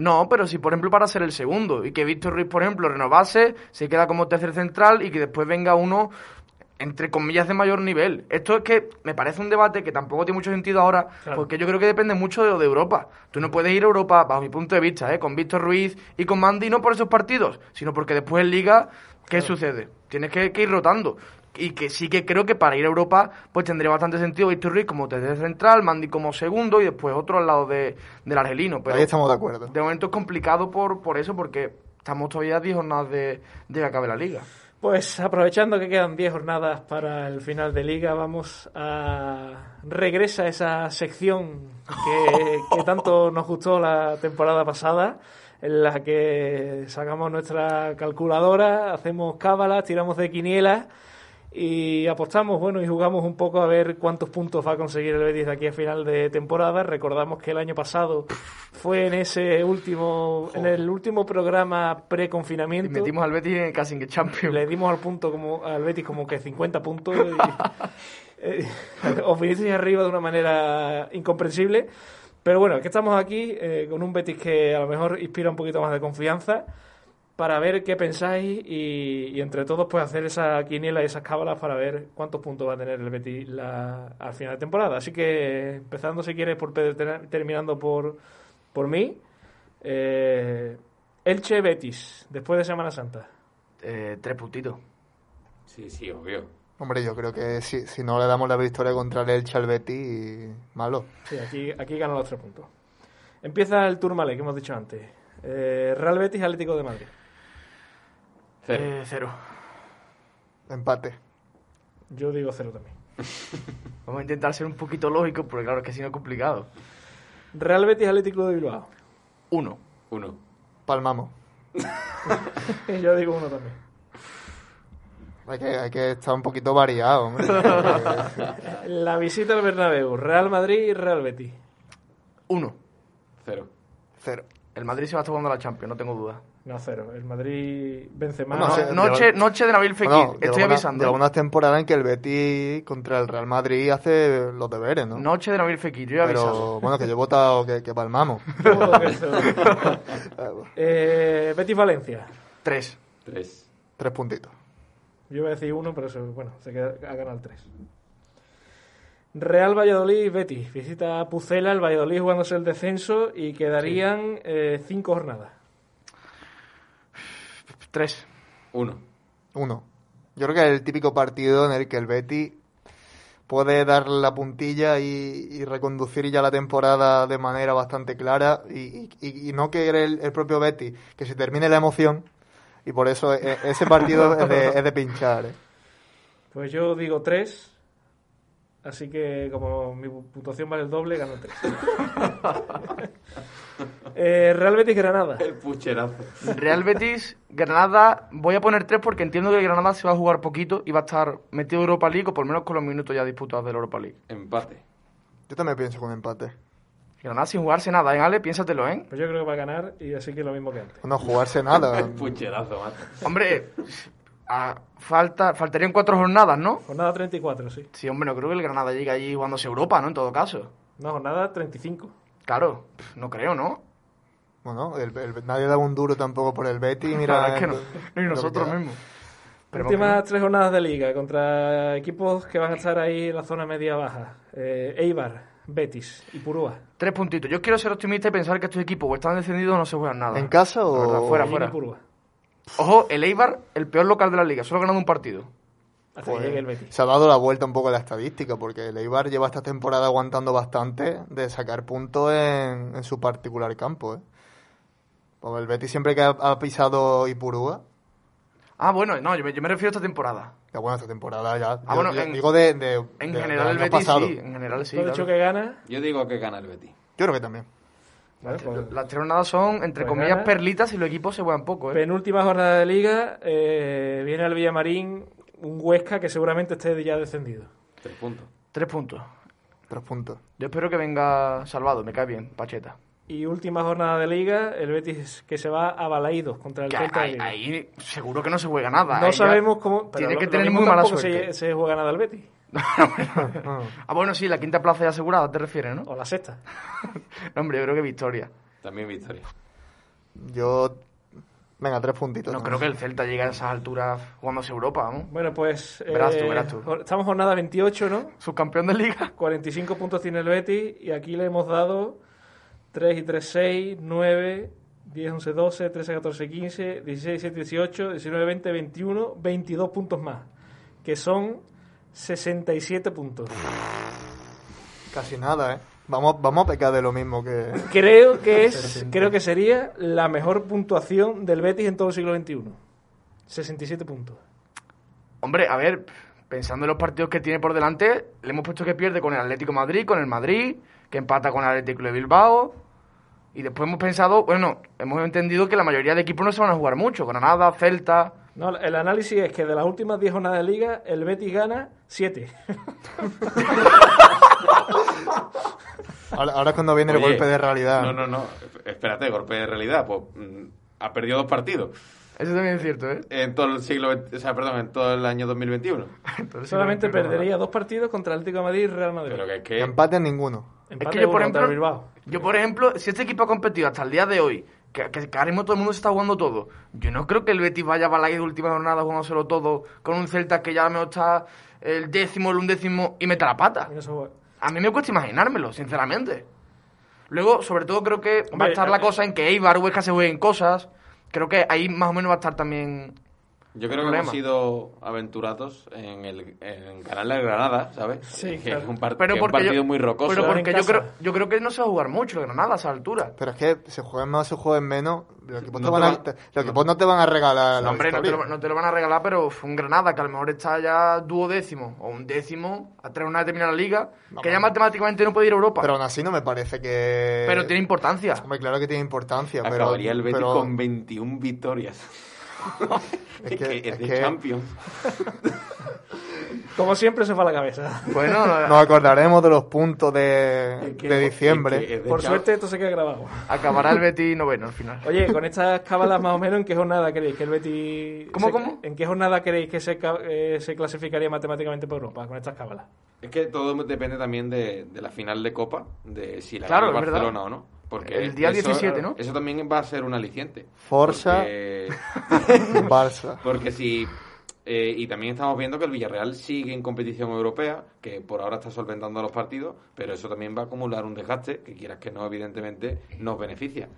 No, pero si por ejemplo para ser el segundo y que Víctor Ruiz, por ejemplo, renovase, se queda como tercer central y que después venga uno entre comillas de mayor nivel. Esto es que me parece un debate que tampoco tiene mucho sentido ahora, porque yo creo que depende mucho de lo de Europa. Tú no puedes ir a Europa, bajo mi punto de vista, ¿eh? con Víctor Ruiz y con Mandy, no por esos partidos, sino porque después en Liga, ¿qué sucede? Tienes que, ir rotando y que sí que creo que para ir a Europa pues tendría bastante sentido Víctor Ruiz como tercer central, Mandy como segundo y después otro al lado de, del argelino. Pero Ahí estamos de acuerdo. De momento es complicado por, por eso porque estamos todavía a 10 jornadas de, de que acabe la liga. Pues aprovechando que quedan 10 jornadas para el final de liga, vamos a regresa esa sección que, que tanto nos gustó la temporada pasada en la que sacamos nuestra calculadora, hacemos cábalas, tiramos de quinielas y apostamos, bueno, y jugamos un poco a ver cuántos puntos va a conseguir el Betis de aquí a final de temporada. Recordamos que el año pasado fue en ese último, en el último programa Y pre-confinamiento. metimos al Betis en casi en Champions. Le dimos al punto como al Betis como que 50 puntos. Y, eh, os vinisteis arriba de una manera incomprensible. Pero bueno, que estamos aquí eh, con un Betis que a lo mejor inspira un poquito más de confianza para ver qué pensáis y, y entre todos pues hacer esa quiniela y esas cábalas para ver cuántos puntos va a tener el Betis la- al final de temporada. Así que empezando si quieres por Pedro, ter- terminando por, por mí. eh, Elche Betis, después de Semana Santa. Eh, tres puntitos. Sí, sí, obvio. Hombre, yo creo que si, si no le damos la victoria contra el Elche al Betis, malo. Sí, aquí, aquí ganan los tres puntos. Empieza el Tourmalet, que hemos dicho antes. Eh, Real Betis, Atlético de Madrid. Cero. Eh, cero. Empate. Yo digo cero también. Vamos a intentar ser un poquito lógicos, porque claro, es que si no es complicado. Real Betis, Atlético de Bilbao. Uno. Uno. Palmamos. Yo digo uno también. Hay que, hay que estar un poquito variado, hombre. La visita al Bernabéu, Real Madrid y Real Betis. Uno. Cero. Cero. El Madrid se va a estar jugando a la Champions, no tengo duda. No, cero. El Madrid vence más. No, No, sí, noche, lleva- noche de Nabil Fekir. Bueno, Estoy avisando. lleva ¿eh? unas temporadas en que el Betis contra el Real Madrid hace los deberes, ¿no? Noche de Nabil Fekir, yo he avisado. Pero bueno, que yo he votado que, que palmamos. Eh, Betis Valencia. Tres. Tres. Tres puntitos. Yo voy a decir uno, pero eso, bueno, se queda, ha ganado el tres. Real Valladolid Betis. Visita a Pucela, el Valladolid jugándose el descenso y quedarían eh, cinco jornadas. Tres. Uno. Uno. Yo creo que es el típico partido en el que el Betis puede dar la puntilla y, y reconducir ya la temporada de manera bastante clara y, y- y no que el, el propio Betis que se termine la emoción y por eso e- ese partido es de, es de pinchar. ¿eh? Pues yo digo tres. Así que como mi puntuación vale el doble, gano tres. Eh, Real Betis Granada. El pucherazo. Real Betis, Granada, voy a poner tres porque entiendo que el Granada se va a jugar poquito y va a estar metido en Europa League o por lo menos con los minutos ya disputados del Europa League. Empate. Yo también pienso con empate. Granada sin jugarse nada, ¿eh, Ale? Piénsatelo, ¿eh? Pues yo creo que va a ganar y así que lo mismo que antes. No jugarse nada. El pucherazo, macho. Hombre, a- falta, faltarían cuatro jornadas, ¿no? Jornada 34, sí. Sí, hombre, no creo que el Granada llegue allí jugándose Europa, ¿no? En todo caso. No, jornada 35. Claro, no creo, ¿no? Bueno, el- el- nadie da un duro tampoco por el Betis. La Mira, verdad es que no. Ni nosotros mismos. Pero Últimas tres jornadas de liga contra equipos que van a estar ahí en la zona media-baja. Eh, Eibar, Betis y Purúa. Tres puntitos. Yo quiero ser optimista y pensar que estos equipos o están descendidos o no se juegan nada. ¿En casa La verdad, o...? fuera, fuera. Ojo, el Eibar, el peor local de la liga, solo ha ganado un partido. Hasta Pues, que llegue el Betis. se ha dado la vuelta un poco a la estadística, porque el Eibar lleva esta temporada aguantando bastante de sacar puntos en, en su particular campo. ¿eh? Pues el Betis siempre que ha, ha pisado Ipurúa, Ah, bueno, no, yo me, yo me refiero a esta temporada. ya bueno, esta temporada ya. Ah, yo- bueno, yo en- digo de, de- En de- general el Betis pasado. sí, en general sí. Tú has claro. dicho que gana. Yo digo que gana el Betis. Yo creo que también. Vale, pues, Las tres jornadas son, entre Pues comillas, gana. perlitas y los equipos se juegan poco, ¿eh? penúltima jornada de liga. eh, viene al Villamarín un Huesca que seguramente esté ya descendido. Tres puntos. Tres puntos. Tres puntos. Yo espero que venga salvado, me cae bien, Pacheta. Y última jornada de liga, el Betis que se va a Balaídos contra el Celta ahí, ahí seguro que no se juega nada. No ahí ya- sabemos cómo. pero tiene lo- que lo tener mismo muy mala suerte. Se, se juega nada el Betis. Ah, Ah, bueno, sí, la quinta plaza ya asegurada, te refieres, ¿no? O la sexta. No, hombre, yo creo que victoria. También victoria. Yo. Venga, tres puntitos. No creo que el Celta llegue a esas alturas jugándose Europa, vamos. Bueno, pues. Verás tú, eh, verás tú. Estamos jornada 28, ¿no? Subcampeón de liga. 45 puntos tiene el Betis y aquí le hemos dado 3 y 3, 6, 9, 10, 11, 12, 13, 14, 15, 16, 17, 18, 19, 20, 21, 22 puntos más, que son 67 puntos. Casi nada, ¿eh? Vamos, vamos a pecar de lo mismo que. Creo que es, creo que sería la mejor puntuación del Betis en todo el siglo XXI. 67 puntos. Hombre, a ver, pensando en los partidos que tiene por delante, le hemos puesto que pierde con el Atlético Madrid, con el Madrid, que empata con el Atlético de Bilbao. Y después hemos pensado, bueno, hemos entendido que la mayoría de equipos no se van a jugar mucho. Granada, Celta, No, el análisis es que de las últimas 10 jornadas de liga, el Betis gana 7. Ahora, ahora es cuando viene el golpe de realidad. No, no, no. Espérate, golpe de realidad. Pues mm, ha perdido dos partidos Eso también es cierto, ¿eh? en todo el siglo, XX, o sea, perdón, en todo el año 2021. Entonces, Solamente no, no. perdería dos partidos contra el Atlético de Madrid y Real Madrid. Pero que es que Empate en ninguno. Empate Es que yo, por ejemplo, yo, por ejemplo, si este equipo ha competido hasta el día de hoy, que, que, ahora mismo todo el mundo se está jugando todo, yo no creo que el Betis vaya para la de última jornada jugándoselo todo con un Celta que ya me está el décimo, el undécimo y mete la pata. Eso- A mí me cuesta imaginármelo, sinceramente. Luego, sobre todo, creo que va a estar la eh, cosa en que Eibar, Huesca se jueguen cosas. Creo que ahí más o menos va a estar también yo creo que hemos sido aventurados en, el, en ganarle al Granada, ¿sabes? Sí, que claro. es un, par- Pero que es un porque yo- partido muy rocoso. Pero porque yo creo, yo creo que no se va a jugar mucho el Granada a esa altura. Pero es que se jueguen más o se jueguen menos, los equipos, No te te van a, van- te- los equipos no te van a regalar la hombre, no te, lo, no te lo van a regalar, pero fue un Granada que a lo mejor está ya duodécimo o un décimo a tres una de terminar la liga, No, que ya pero- matemáticamente no puede ir a Europa. Pero Pero, aún así no me parece que... tiene importancia. Hombre, claro que tiene importancia, pero... Acabaría el Betis pero con 21 victorias. Es Es que- es es de que- Champions. Como siempre se fue a la cabeza. Bueno, Nos acordaremos de los puntos de, Es de es diciembre. que es de Por suerte esto se queda grabado. acabará el Betis noveno al final. Oye, con estas cábalas más o menos, ¿en qué jornada creéis que el Betis... ¿Cómo, se- cómo? ¿En qué jornada creéis que se, eh, se clasificaría matemáticamente por Europa con estas cábalas? Es que todo depende también de, de la final de Copa, de si la Claro, gana es verdad. Barcelona o no. Porque El día eso- 17, ¿no? Eso también va a ser un aliciente. Forza. Porque, Barça. porque si... eh, y también estamos viendo que el Villarreal sigue en competición europea, que por ahora está solventando los partidos, pero eso también va a acumular un desgaste, que quieras que no, evidentemente, nos beneficia.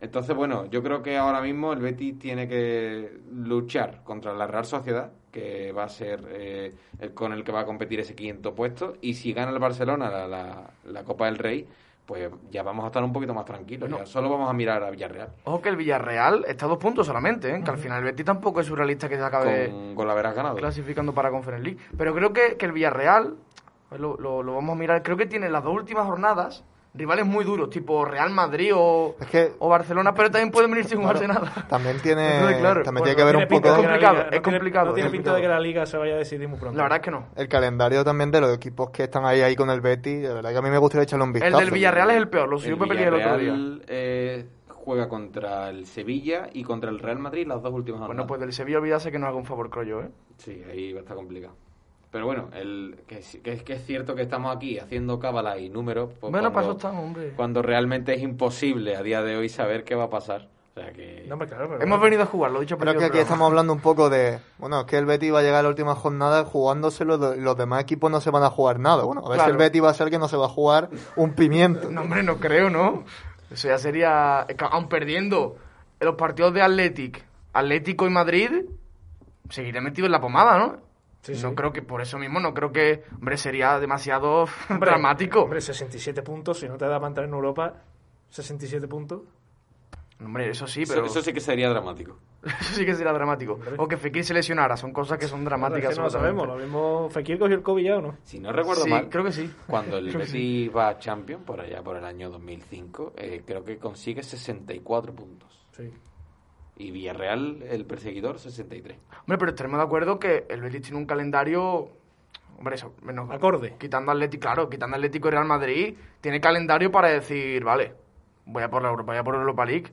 Entonces, bueno, yo creo que ahora mismo el Betis tiene que luchar contra la Real Sociedad, que va a ser eh, el con el que va a competir ese quinto puesto, y si gana el Barcelona la, la- la Copa del Rey, pues ya vamos a estar un poquito más tranquilos, ya solo vamos a mirar a Villarreal, Ojo que el Villarreal está a dos puntos solamente, ¿eh? que al final el Betis tampoco es surrealista que se acabe con, con la ganado. clasificando para Conference League. Pero creo que, que el Villarreal, pues lo, lo- lo vamos a mirar, creo que tiene las dos últimas jornadas rivales muy duros, tipo Real Madrid o, Es que o Barcelona, pero también pueden venir sin jugarse nada. también tiene, Entonces, claro, también bueno, tiene que Tiene un poco la complicado, liga- es no tiene- complicado, No tiene es pinta de que la liga se vaya a decidir muy pronto. La verdad es que no. el calendario también de los equipos que están ahí ahí con el Betis. De verdad que a mí me gustaría echarle un El vistazo. del Villarreal es el peor, lo subió El Pepe el otro día. Villarreal eh, juega contra el Sevilla y contra el Real Madrid las dos últimas jornadas. Bueno, pues del Sevilla olvídase que nos haga un favor, creo yo, ¿eh? Sí, ahí va a estar complicado. Pero bueno, el, que, que, es- que es cierto que estamos aquí haciendo cábala y números. pues bueno, cuando, estamos, hombre. cuando realmente es imposible a día de hoy saber qué va a pasar. O sea que... No, hombre, claro, pero Hemos bueno. venido a jugar, lo he dicho Creo que aquí estamos hablando un poco de. Bueno, es que el Betis va a llegar a la última jornada jugándoselo. lo- Los demás equipos no se van a jugar nada. Bueno, a ver si el Betis va a ser que no se va a jugar un pimiento. No, hombre, no creo, ¿no? Eso ya sería... es que Aun perdiendo en los partidos de Athletic, Atlético y Madrid, seguiré metido en la pomada, ¿no? Sí, no sí. creo que, por eso mismo, no creo que, hombre, sería demasiado Hombre, dramático. Hombre, 67 puntos, si no te da para entrar en Europa, 67 puntos. Hombre, eso sí, Eso- pero eso, sí que sería dramático. eso sí que sería dramático. Hombre. O que Fekir se lesionara, son cosas que son dramáticas. que no lo sabemos, lo mismo. Fekir cogió el COVID ya o no. Si no recuerdo Sí, mal, creo que sí. cuando el Betis va a Champions, por allá por el año 2005, eh, creo que consigue 64 puntos. Sí. Y Villarreal, el perseguidor, 63. Hombre, pero estaremos de acuerdo que el Betis tiene un calendario. Hombre, eso, menos. Acorde. Quitando Atlético, claro, quitando Atlético y Real Madrid, tiene calendario para decir, vale, voy a por la Europa, voy a por Europa League.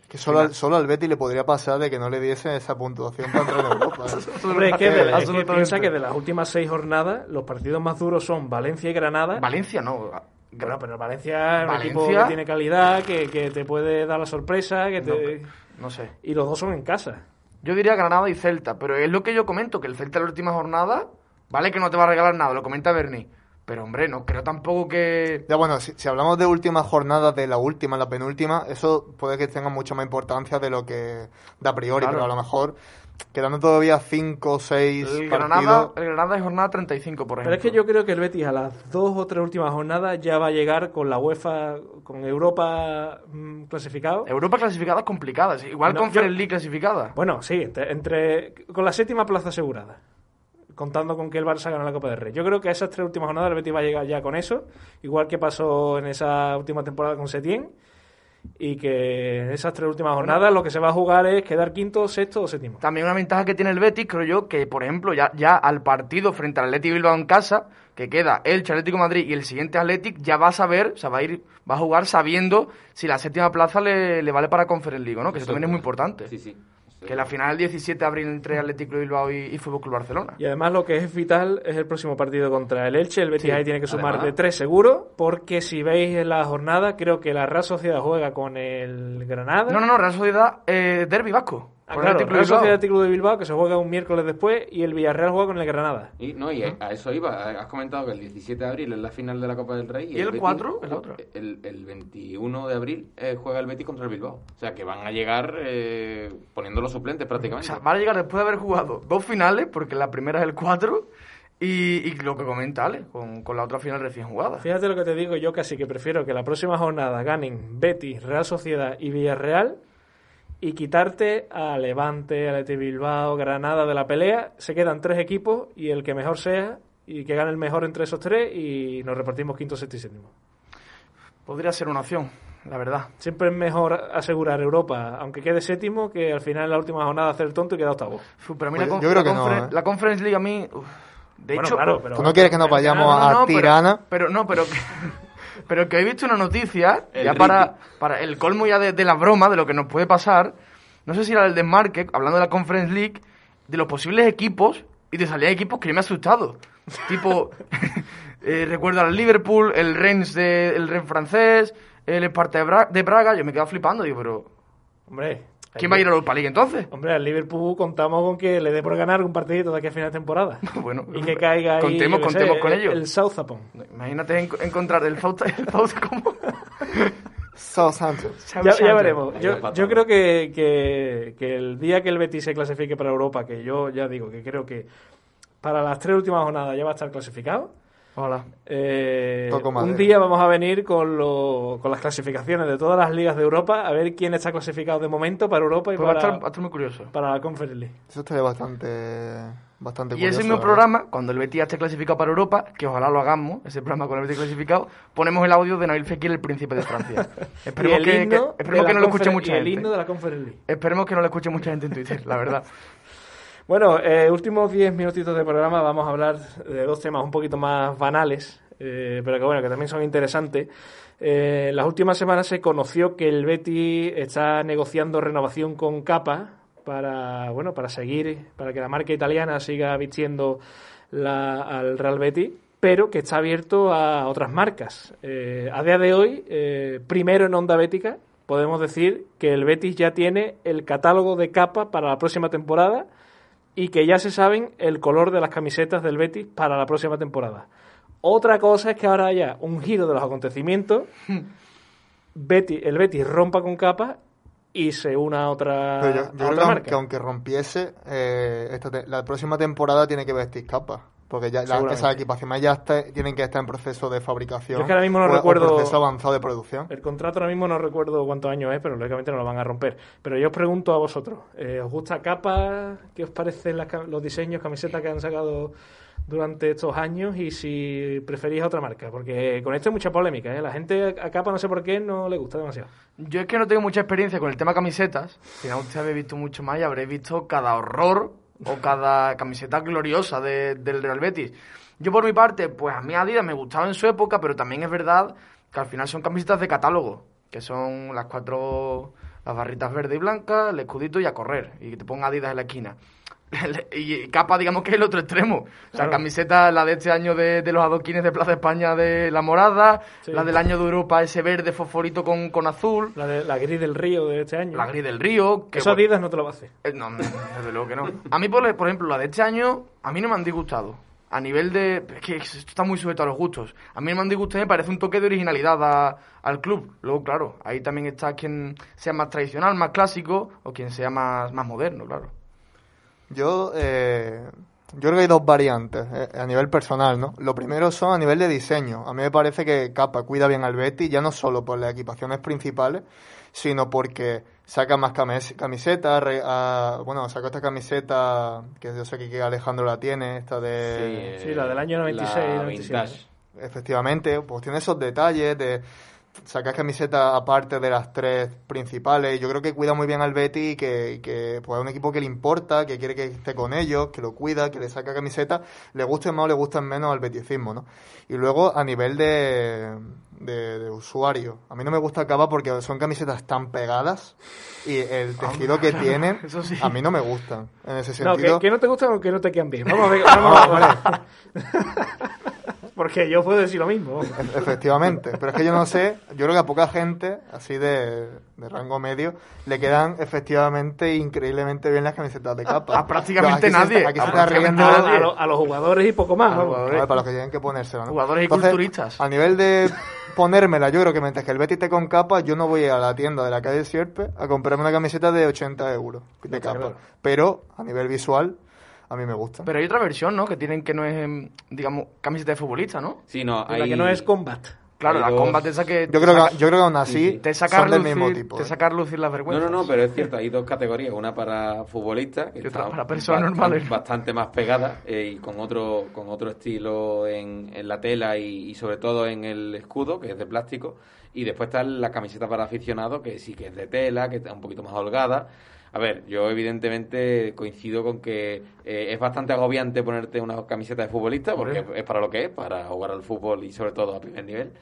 Es que solo, al- solo al Betis le podría pasar de que no le diese esa puntuación para entrar en Europa. ¿eh? Hombre, es que, de la- es que piensa que de las últimas seis jornadas, los partidos más duros son Valencia y Granada. Valencia, no. Bueno, pero Valencia es un equipo Valencia. que tiene calidad, que, que te puede dar la sorpresa, que No, te... no sé. y los dos son en casa. Yo diría Granada y Celta, pero es lo que yo comento, que el Celta en la última jornada, vale que no te va a regalar nada, lo comenta Bernie. Pero hombre, no creo tampoco que. Ya bueno, si, si hablamos de últimas jornadas, de la última, la penúltima, eso puede que tenga mucha más importancia de lo que da a priori, Claro. pero a lo mejor quedando todavía 5 o 6 El. Granada, el Granada es jornada 35, por ejemplo. Pero es que yo creo que el Betis a las dos o tres últimas jornadas ya va a llegar con la UEFA, con Europa mm, clasificado. Europa clasificada es complicada, sí. igual No, con yo- League clasificada. Bueno, sí, entre, entre- con la séptima plaza asegurada. Contando con que el Barça gana la Copa del Rey. Yo creo que a esas tres últimas jornadas el Betis va a llegar ya con eso. Igual que pasó en esa última temporada con Setién. Y que en esas tres últimas jornadas lo que se va a jugar es quedar quinto, sexto o séptimo. También una ventaja que tiene el Betis, creo yo, que por ejemplo ya, ya al partido frente al Atlético Bilbao en casa, que queda el Atlético de Madrid y el siguiente Atlético, ya va a saber, o sea, va a ir, va a jugar sabiendo si la séptima plaza le, le vale para Conference League, ¿no? Que eso también es muy importante. Sí, sí. Que la final el 17 de abril entre Atlético de Bilbao y, y Fútbol Club Barcelona. Y además lo que es vital es el próximo partido contra el Elche. El Betis Sí, ahí tiene que sumar además. de tres seguro, porque si veis en la jornada, creo que la Real Sociedad juega con el Granada. No, no, no, Real Sociedad, eh, Derby Vasco. Ah, claro, Atlético Real. Sociedad Club de Bilbao, que se juega un miércoles después, y el Villarreal juega con el Granada. Y, no, y a eso iba. Has comentado que el 17 de abril es la final de la Copa del Rey. ¿Y el Betis- 4 es la otra? El, el 21 de abril eh, juega el Betis contra el Bilbao. O sea, que van a llegar eh, poniendo los suplentes O prácticamente. sea, van a llegar después de haber jugado dos finales, porque la primera es el 4, y, y lo que comenta Ale, con, con la otra final recién jugada. Fíjate lo que te digo, yo casi que prefiero que la próxima jornada ganen Betis, Real Sociedad y Villarreal y quitarte a Levante, a Bilbao, Granada de la pelea. Se quedan tres equipos y el que mejor sea y que gane el mejor entre esos tres y nos repartimos quinto, sexto y séptimo. Podría ser una opción, la verdad. Siempre es mejor asegurar Europa, aunque quede séptimo, que al final en la última jornada hacer el tonto y quedar octavo. Pero a mí Pues la, yo creo la que no, ¿eh? la Conference League a mí... uf, de Bueno, hecho, claro, pero- ¿Tú no quieres que nos vayamos No, no, a no, pero- Tirana? Pero, no, pero que, pero que he visto una noticia, El ya para, para el colmo ya de, de la broma, de lo que nos puede pasar, no sé si era el desmarque, hablando de la Conference League, de los posibles equipos, y te salían equipos que yo me he asustado. tipo, eh, recuerdo al Liverpool, el Rennes de, el Rennes francés, el Esparta de, Bra- de Braga, yo me quedaba flipando, digo, pero Hombre, ¿quién va a ir a Europa League entonces? Hombre, al Liverpool contamos con que le dé por ganar un partidito de aquí a final de temporada. bueno, Y que caiga ahí, contemos, sé, contemos con el- ellos. El Southampton. Imagínate en- encontrar el Fausta como... Southampton. Ya, ya veremos. Yo, creo que, que, que el día que el Betis se clasifique para Europa, que yo ya digo que creo que para las tres últimas jornadas ya va a estar clasificado, Hola. eh, Toco un día vamos a venir con, lo- con las clasificaciones de todas las ligas de Europa a ver quién está clasificado de momento para Europa y Pues va, a para, estar, va a estar muy curioso. para la Conference League. Eso estaría bastante, bastante Y curioso. ese mismo verdad. programa, cuando el Betis esté clasificado para Europa, que ojalá lo hagamos, ese programa con el Betis clasificado, ponemos el audio de Nabil Fekir, el príncipe de Francia. Y esperemos que, esperemos no lo escuche mucha y el gente. himno de la Conference League. Esperemos que no lo escuche mucha gente en Twitter, la verdad. Bueno, eh, últimos 10 minutitos de programa vamos a hablar de dos temas un poquito más banales, eh, pero que bueno, que también son interesantes. Eh, las últimas semanas se conoció que el Betis está negociando renovación con Capa para, bueno, para seguir, para que la marca italiana siga vistiendo la- al Real Betis, pero que está abierto a otras marcas. Eh, a día de hoy, eh, primero en Onda Bética, podemos decir que el Betis ya tiene el catálogo de Capa para la próxima temporada y que ya se saben el color de las camisetas del Betis para la próxima temporada. Otra cosa es que ahora haya un giro de los acontecimientos, Betis, el Betis rompa con capa y se una a otra, Pero yo, yo a creo otra que marca. aunque, aunque rompiese, eh, esta la próxima temporada tiene que vestir capa. Porque ya la- esas equipaciones ya está- tienen que estar en proceso de fabricación. Yo es que ahora mismo no o- o recuerdo- proceso avanzado de producción. El contrato ahora mismo no recuerdo cuántos años es, pero lógicamente no lo van a romper. Pero yo os pregunto a vosotros, eh, ¿os gusta capa? ¿Qué os parecen las los diseños, camisetas que han sacado durante estos años? Y si preferís otra marca, porque con esto hay mucha polémica. ¿eh? La gente a capa no sé por qué no le gusta demasiado. Yo es que no tengo mucha experiencia con el tema camisetas. Si no, usted habéis visto mucho más y habréis visto cada horror o cada camiseta gloriosa de- del Real Betis. Yo por mi parte, pues a mí Adidas me gustaba en su época, pero también es verdad que al final son camisetas de catálogo, que son las cuatro, las barritas verde y blanca, el escudito y a correr, y que te ponga Adidas en la esquina. y capa, digamos que es el otro extremo. O sea, camiseta, la de este año de, de los adoquines de Plaza España de la morada, Sí. la del año de Europa, ese verde fosforito con, con azul, La, de, la gris del río de este año. la gris del río. Que Eso bueno, Adidas no te lo va a hacer. eh, no, desde luego que no. A mí, por, por ejemplo, la de este año, a mí no me han disgustado. A nivel de... Es que esto está muy sujeto a los gustos. A mí no me han disgustado y me parece un toque de originalidad a- al club. Luego, claro, ahí también está quien sea más tradicional, más clásico, o quien sea más, más moderno, claro. Yo, eh, yo creo que hay dos variantes eh, a nivel personal, ¿no? Lo primero son a nivel de diseño. A mí me parece que Capa cuida bien al Betis, ya no solo por las equipaciones principales, sino porque saca más camis- camisetas, re- ah, bueno, sacó esta camiseta que yo sé que Alejandro la tiene, esta de... Sí, la del año 96, la 97. vintage. Efectivamente, pues tiene esos detalles de... sacar camisetas aparte de las tres principales. Yo creo que cuida muy bien al Betty que, que pues, es un equipo que le importa, que quiere que esté con ellos, que lo cuida, que le saca camisetas, le gusten más o le gustan menos al beticismo, ¿no? Y luego, a nivel de, de, usuario, a mí no me gusta Cava porque son camisetas tan pegadas y el tejido que tienen, a mí no me gustan. En ese sentido. No, que, no te gustan o que no te quedan bien. Vamos a ver. Vamos. Porque yo puedo decir lo mismo. Efectivamente, pero es que yo no sé, yo creo que a poca gente, así de, rango medio, le quedan efectivamente increíblemente bien las camisetas de capa. A prácticamente nadie. aquí se está riendo a, los jugadores y poco más. para los que tienen que ponérsela. ¿no? Jugadores y culturistas. A nivel de ponérmela, yo creo que mientras que el Betty esté con capa, yo no voy a la tienda de la calle Sierpe a comprarme una camiseta de 80 euros de capa. Pero a nivel visual a mí me gusta. Pero hay otra versión, ¿no? Que tienen que no es, em, digamos, camiseta de futbolista, ¿no? Sí, no, hay... La que no es combat. Claro, la combat esa que... Yo creo que, yo creo que aún así te son del mismo tipo. Te ¿eh? sacar lucir las vergüenzas. No, no, no, pero es cierto, hay dos categorías. Una para futbolistas, que y otra para personas normales. Bastante más pegada eh, y con otro, con otro estilo en, en la tela y, y, sobre todo en el escudo, que es de plástico. Y después está la camiseta para aficionados, que sí que es de tela, que está un poquito más holgada a ver, yo evidentemente coincido con que eh, es bastante agobiante ponerte una camiseta de futbolista, porque es para lo que es, para jugar al fútbol y sobre todo a primer nivel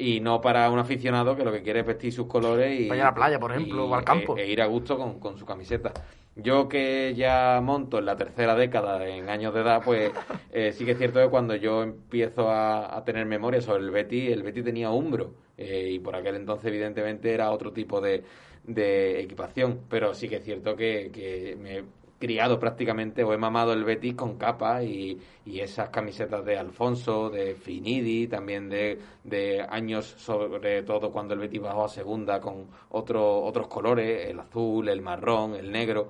y no para un aficionado que lo que quiere es vestir sus colores y ir a la playa, por ejemplo, o al campo. E, e, ir a gusto con, con, su camiseta. Yo que ya monto en la tercera década en años de edad, pues eh, sí que es cierto que cuando yo empiezo a, tener memoria sobre el Betty, el Betty tenía Umbro eh, y por aquel entonces evidentemente era otro tipo de, de equipación, pero sí que es cierto que, que me criado prácticamente o he mamado el Betis con capa y, y esas camisetas de Alfonso, de Finidi, también de, de, años sobre todo cuando el Betis bajó a segunda con otro, otros colores, el azul, el marrón, el negro.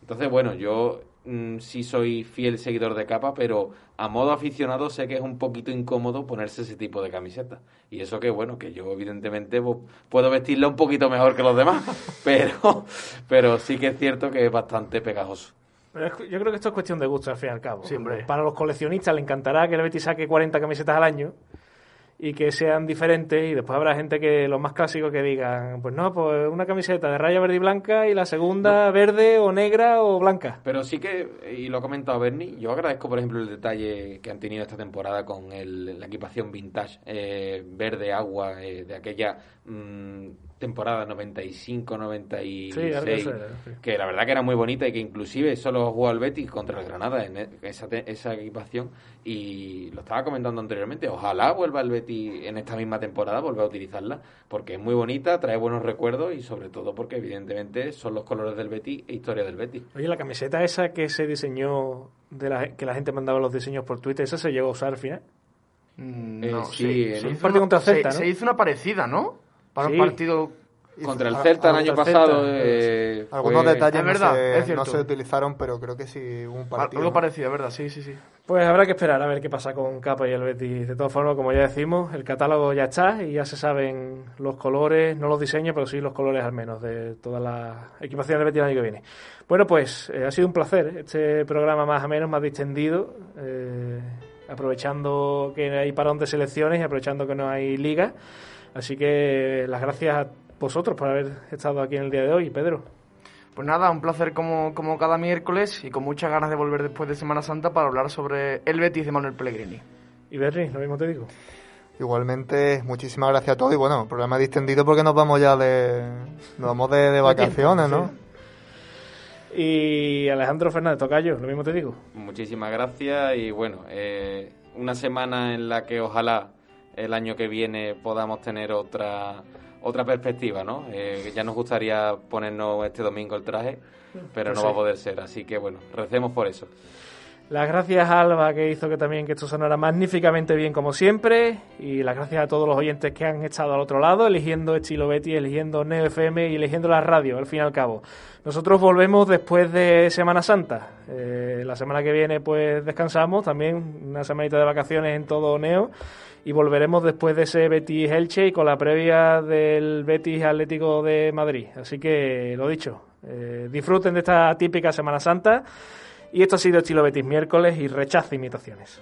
Entonces, bueno, yo Mm, sí soy fiel seguidor de capa, pero a modo aficionado sé que es un poquito incómodo ponerse ese tipo de camiseta. Y eso que, bueno, que yo evidentemente pues, puedo vestirla un poquito mejor que los demás, pero, pero sí que es cierto que es bastante pegajoso. yo creo que esto es cuestión de gusto, al fin y al cabo. Para los coleccionistas le encantará que el Betis saque 40 camisetas al año y que sean diferentes y después habrá gente que los más clásicos que digan pues no pues una camiseta de raya verde y blanca y la segunda verde o negra o blanca. Pero sí que y lo ha comentado Bernie yo agradezco por ejemplo el detalle que han tenido esta temporada con el, la equipación vintage eh, verde agua eh, de aquella mm, temporada 95-96, que la verdad que era muy bonita y que inclusive solo jugó al Betis contra el Granada en e, esa, esa equipación y lo estaba comentando anteriormente, ojalá vuelva el Betis en esta misma temporada, vuelva a utilizarla, porque es muy bonita, trae buenos recuerdos y sobre todo porque evidentemente son los colores del Betis e historia del Betis. Oye, la camiseta esa que se diseñó, de la, que la gente mandaba los diseños por Twitter, ¿esa se llegó a usar al final? Mm, no, sí, un partido contra Celta, se hizo una parecida, ¿no? Para un partido contra el Celta el año pasado. Eh, Algunos detalles no, se, utilizaron, pero creo que sí hubo un partido. Algo parecido, ¿verdad? Sí, sí, sí. Pues habrá que esperar a ver qué pasa con Capa y el Betis. De todas formas, como ya decimos, el catálogo ya está y ya se saben los colores, no los diseños, pero sí los colores al menos de toda la equipación del Betis el año que viene. Bueno, pues eh, ha sido un placer este programa más o menos, más distendido. Eh, aprovechando que hay parón de selecciones y aprovechando que no hay liga. Así que las gracias a vosotros por haber estado aquí en el día de hoy, Pedro. Pues nada, un placer como, como cada miércoles y con muchas ganas de volver después de Semana Santa para hablar sobre el Betis de Manuel Pellegrini. Y Berry, lo mismo te digo. Igualmente, muchísimas gracias a todos y bueno, programa distendido porque nos vamos ya de, nos vamos de, vacaciones, ¿no? Y Alejandro Fernández Tocayo, lo mismo te digo. Muchísimas gracias y bueno, eh, una semana en la que ojalá el año que viene podamos tener otra otra perspectiva, ¿no? Eh, ya nos gustaría ponernos este domingo el traje, pero pues no va a poder ser, así que bueno, recemos por eso. Las gracias a Alba que hizo que también que esto sonara magníficamente bien como siempre y las gracias a todos los oyentes que han estado al otro lado eligiendo Estilo Betty, eligiendo Neo FM y eligiendo la radio al fin y al cabo. Nosotros volvemos después de Semana Santa. Eh, la semana que viene pues descansamos, también una semanita de vacaciones en todo Neo y volveremos después de ese Betis Elche y con la previa del Betis Atlético de Madrid. Así que lo dicho, eh, disfruten de esta típica Semana Santa y esto ha sido Estilo Betis miércoles y rechaza imitaciones.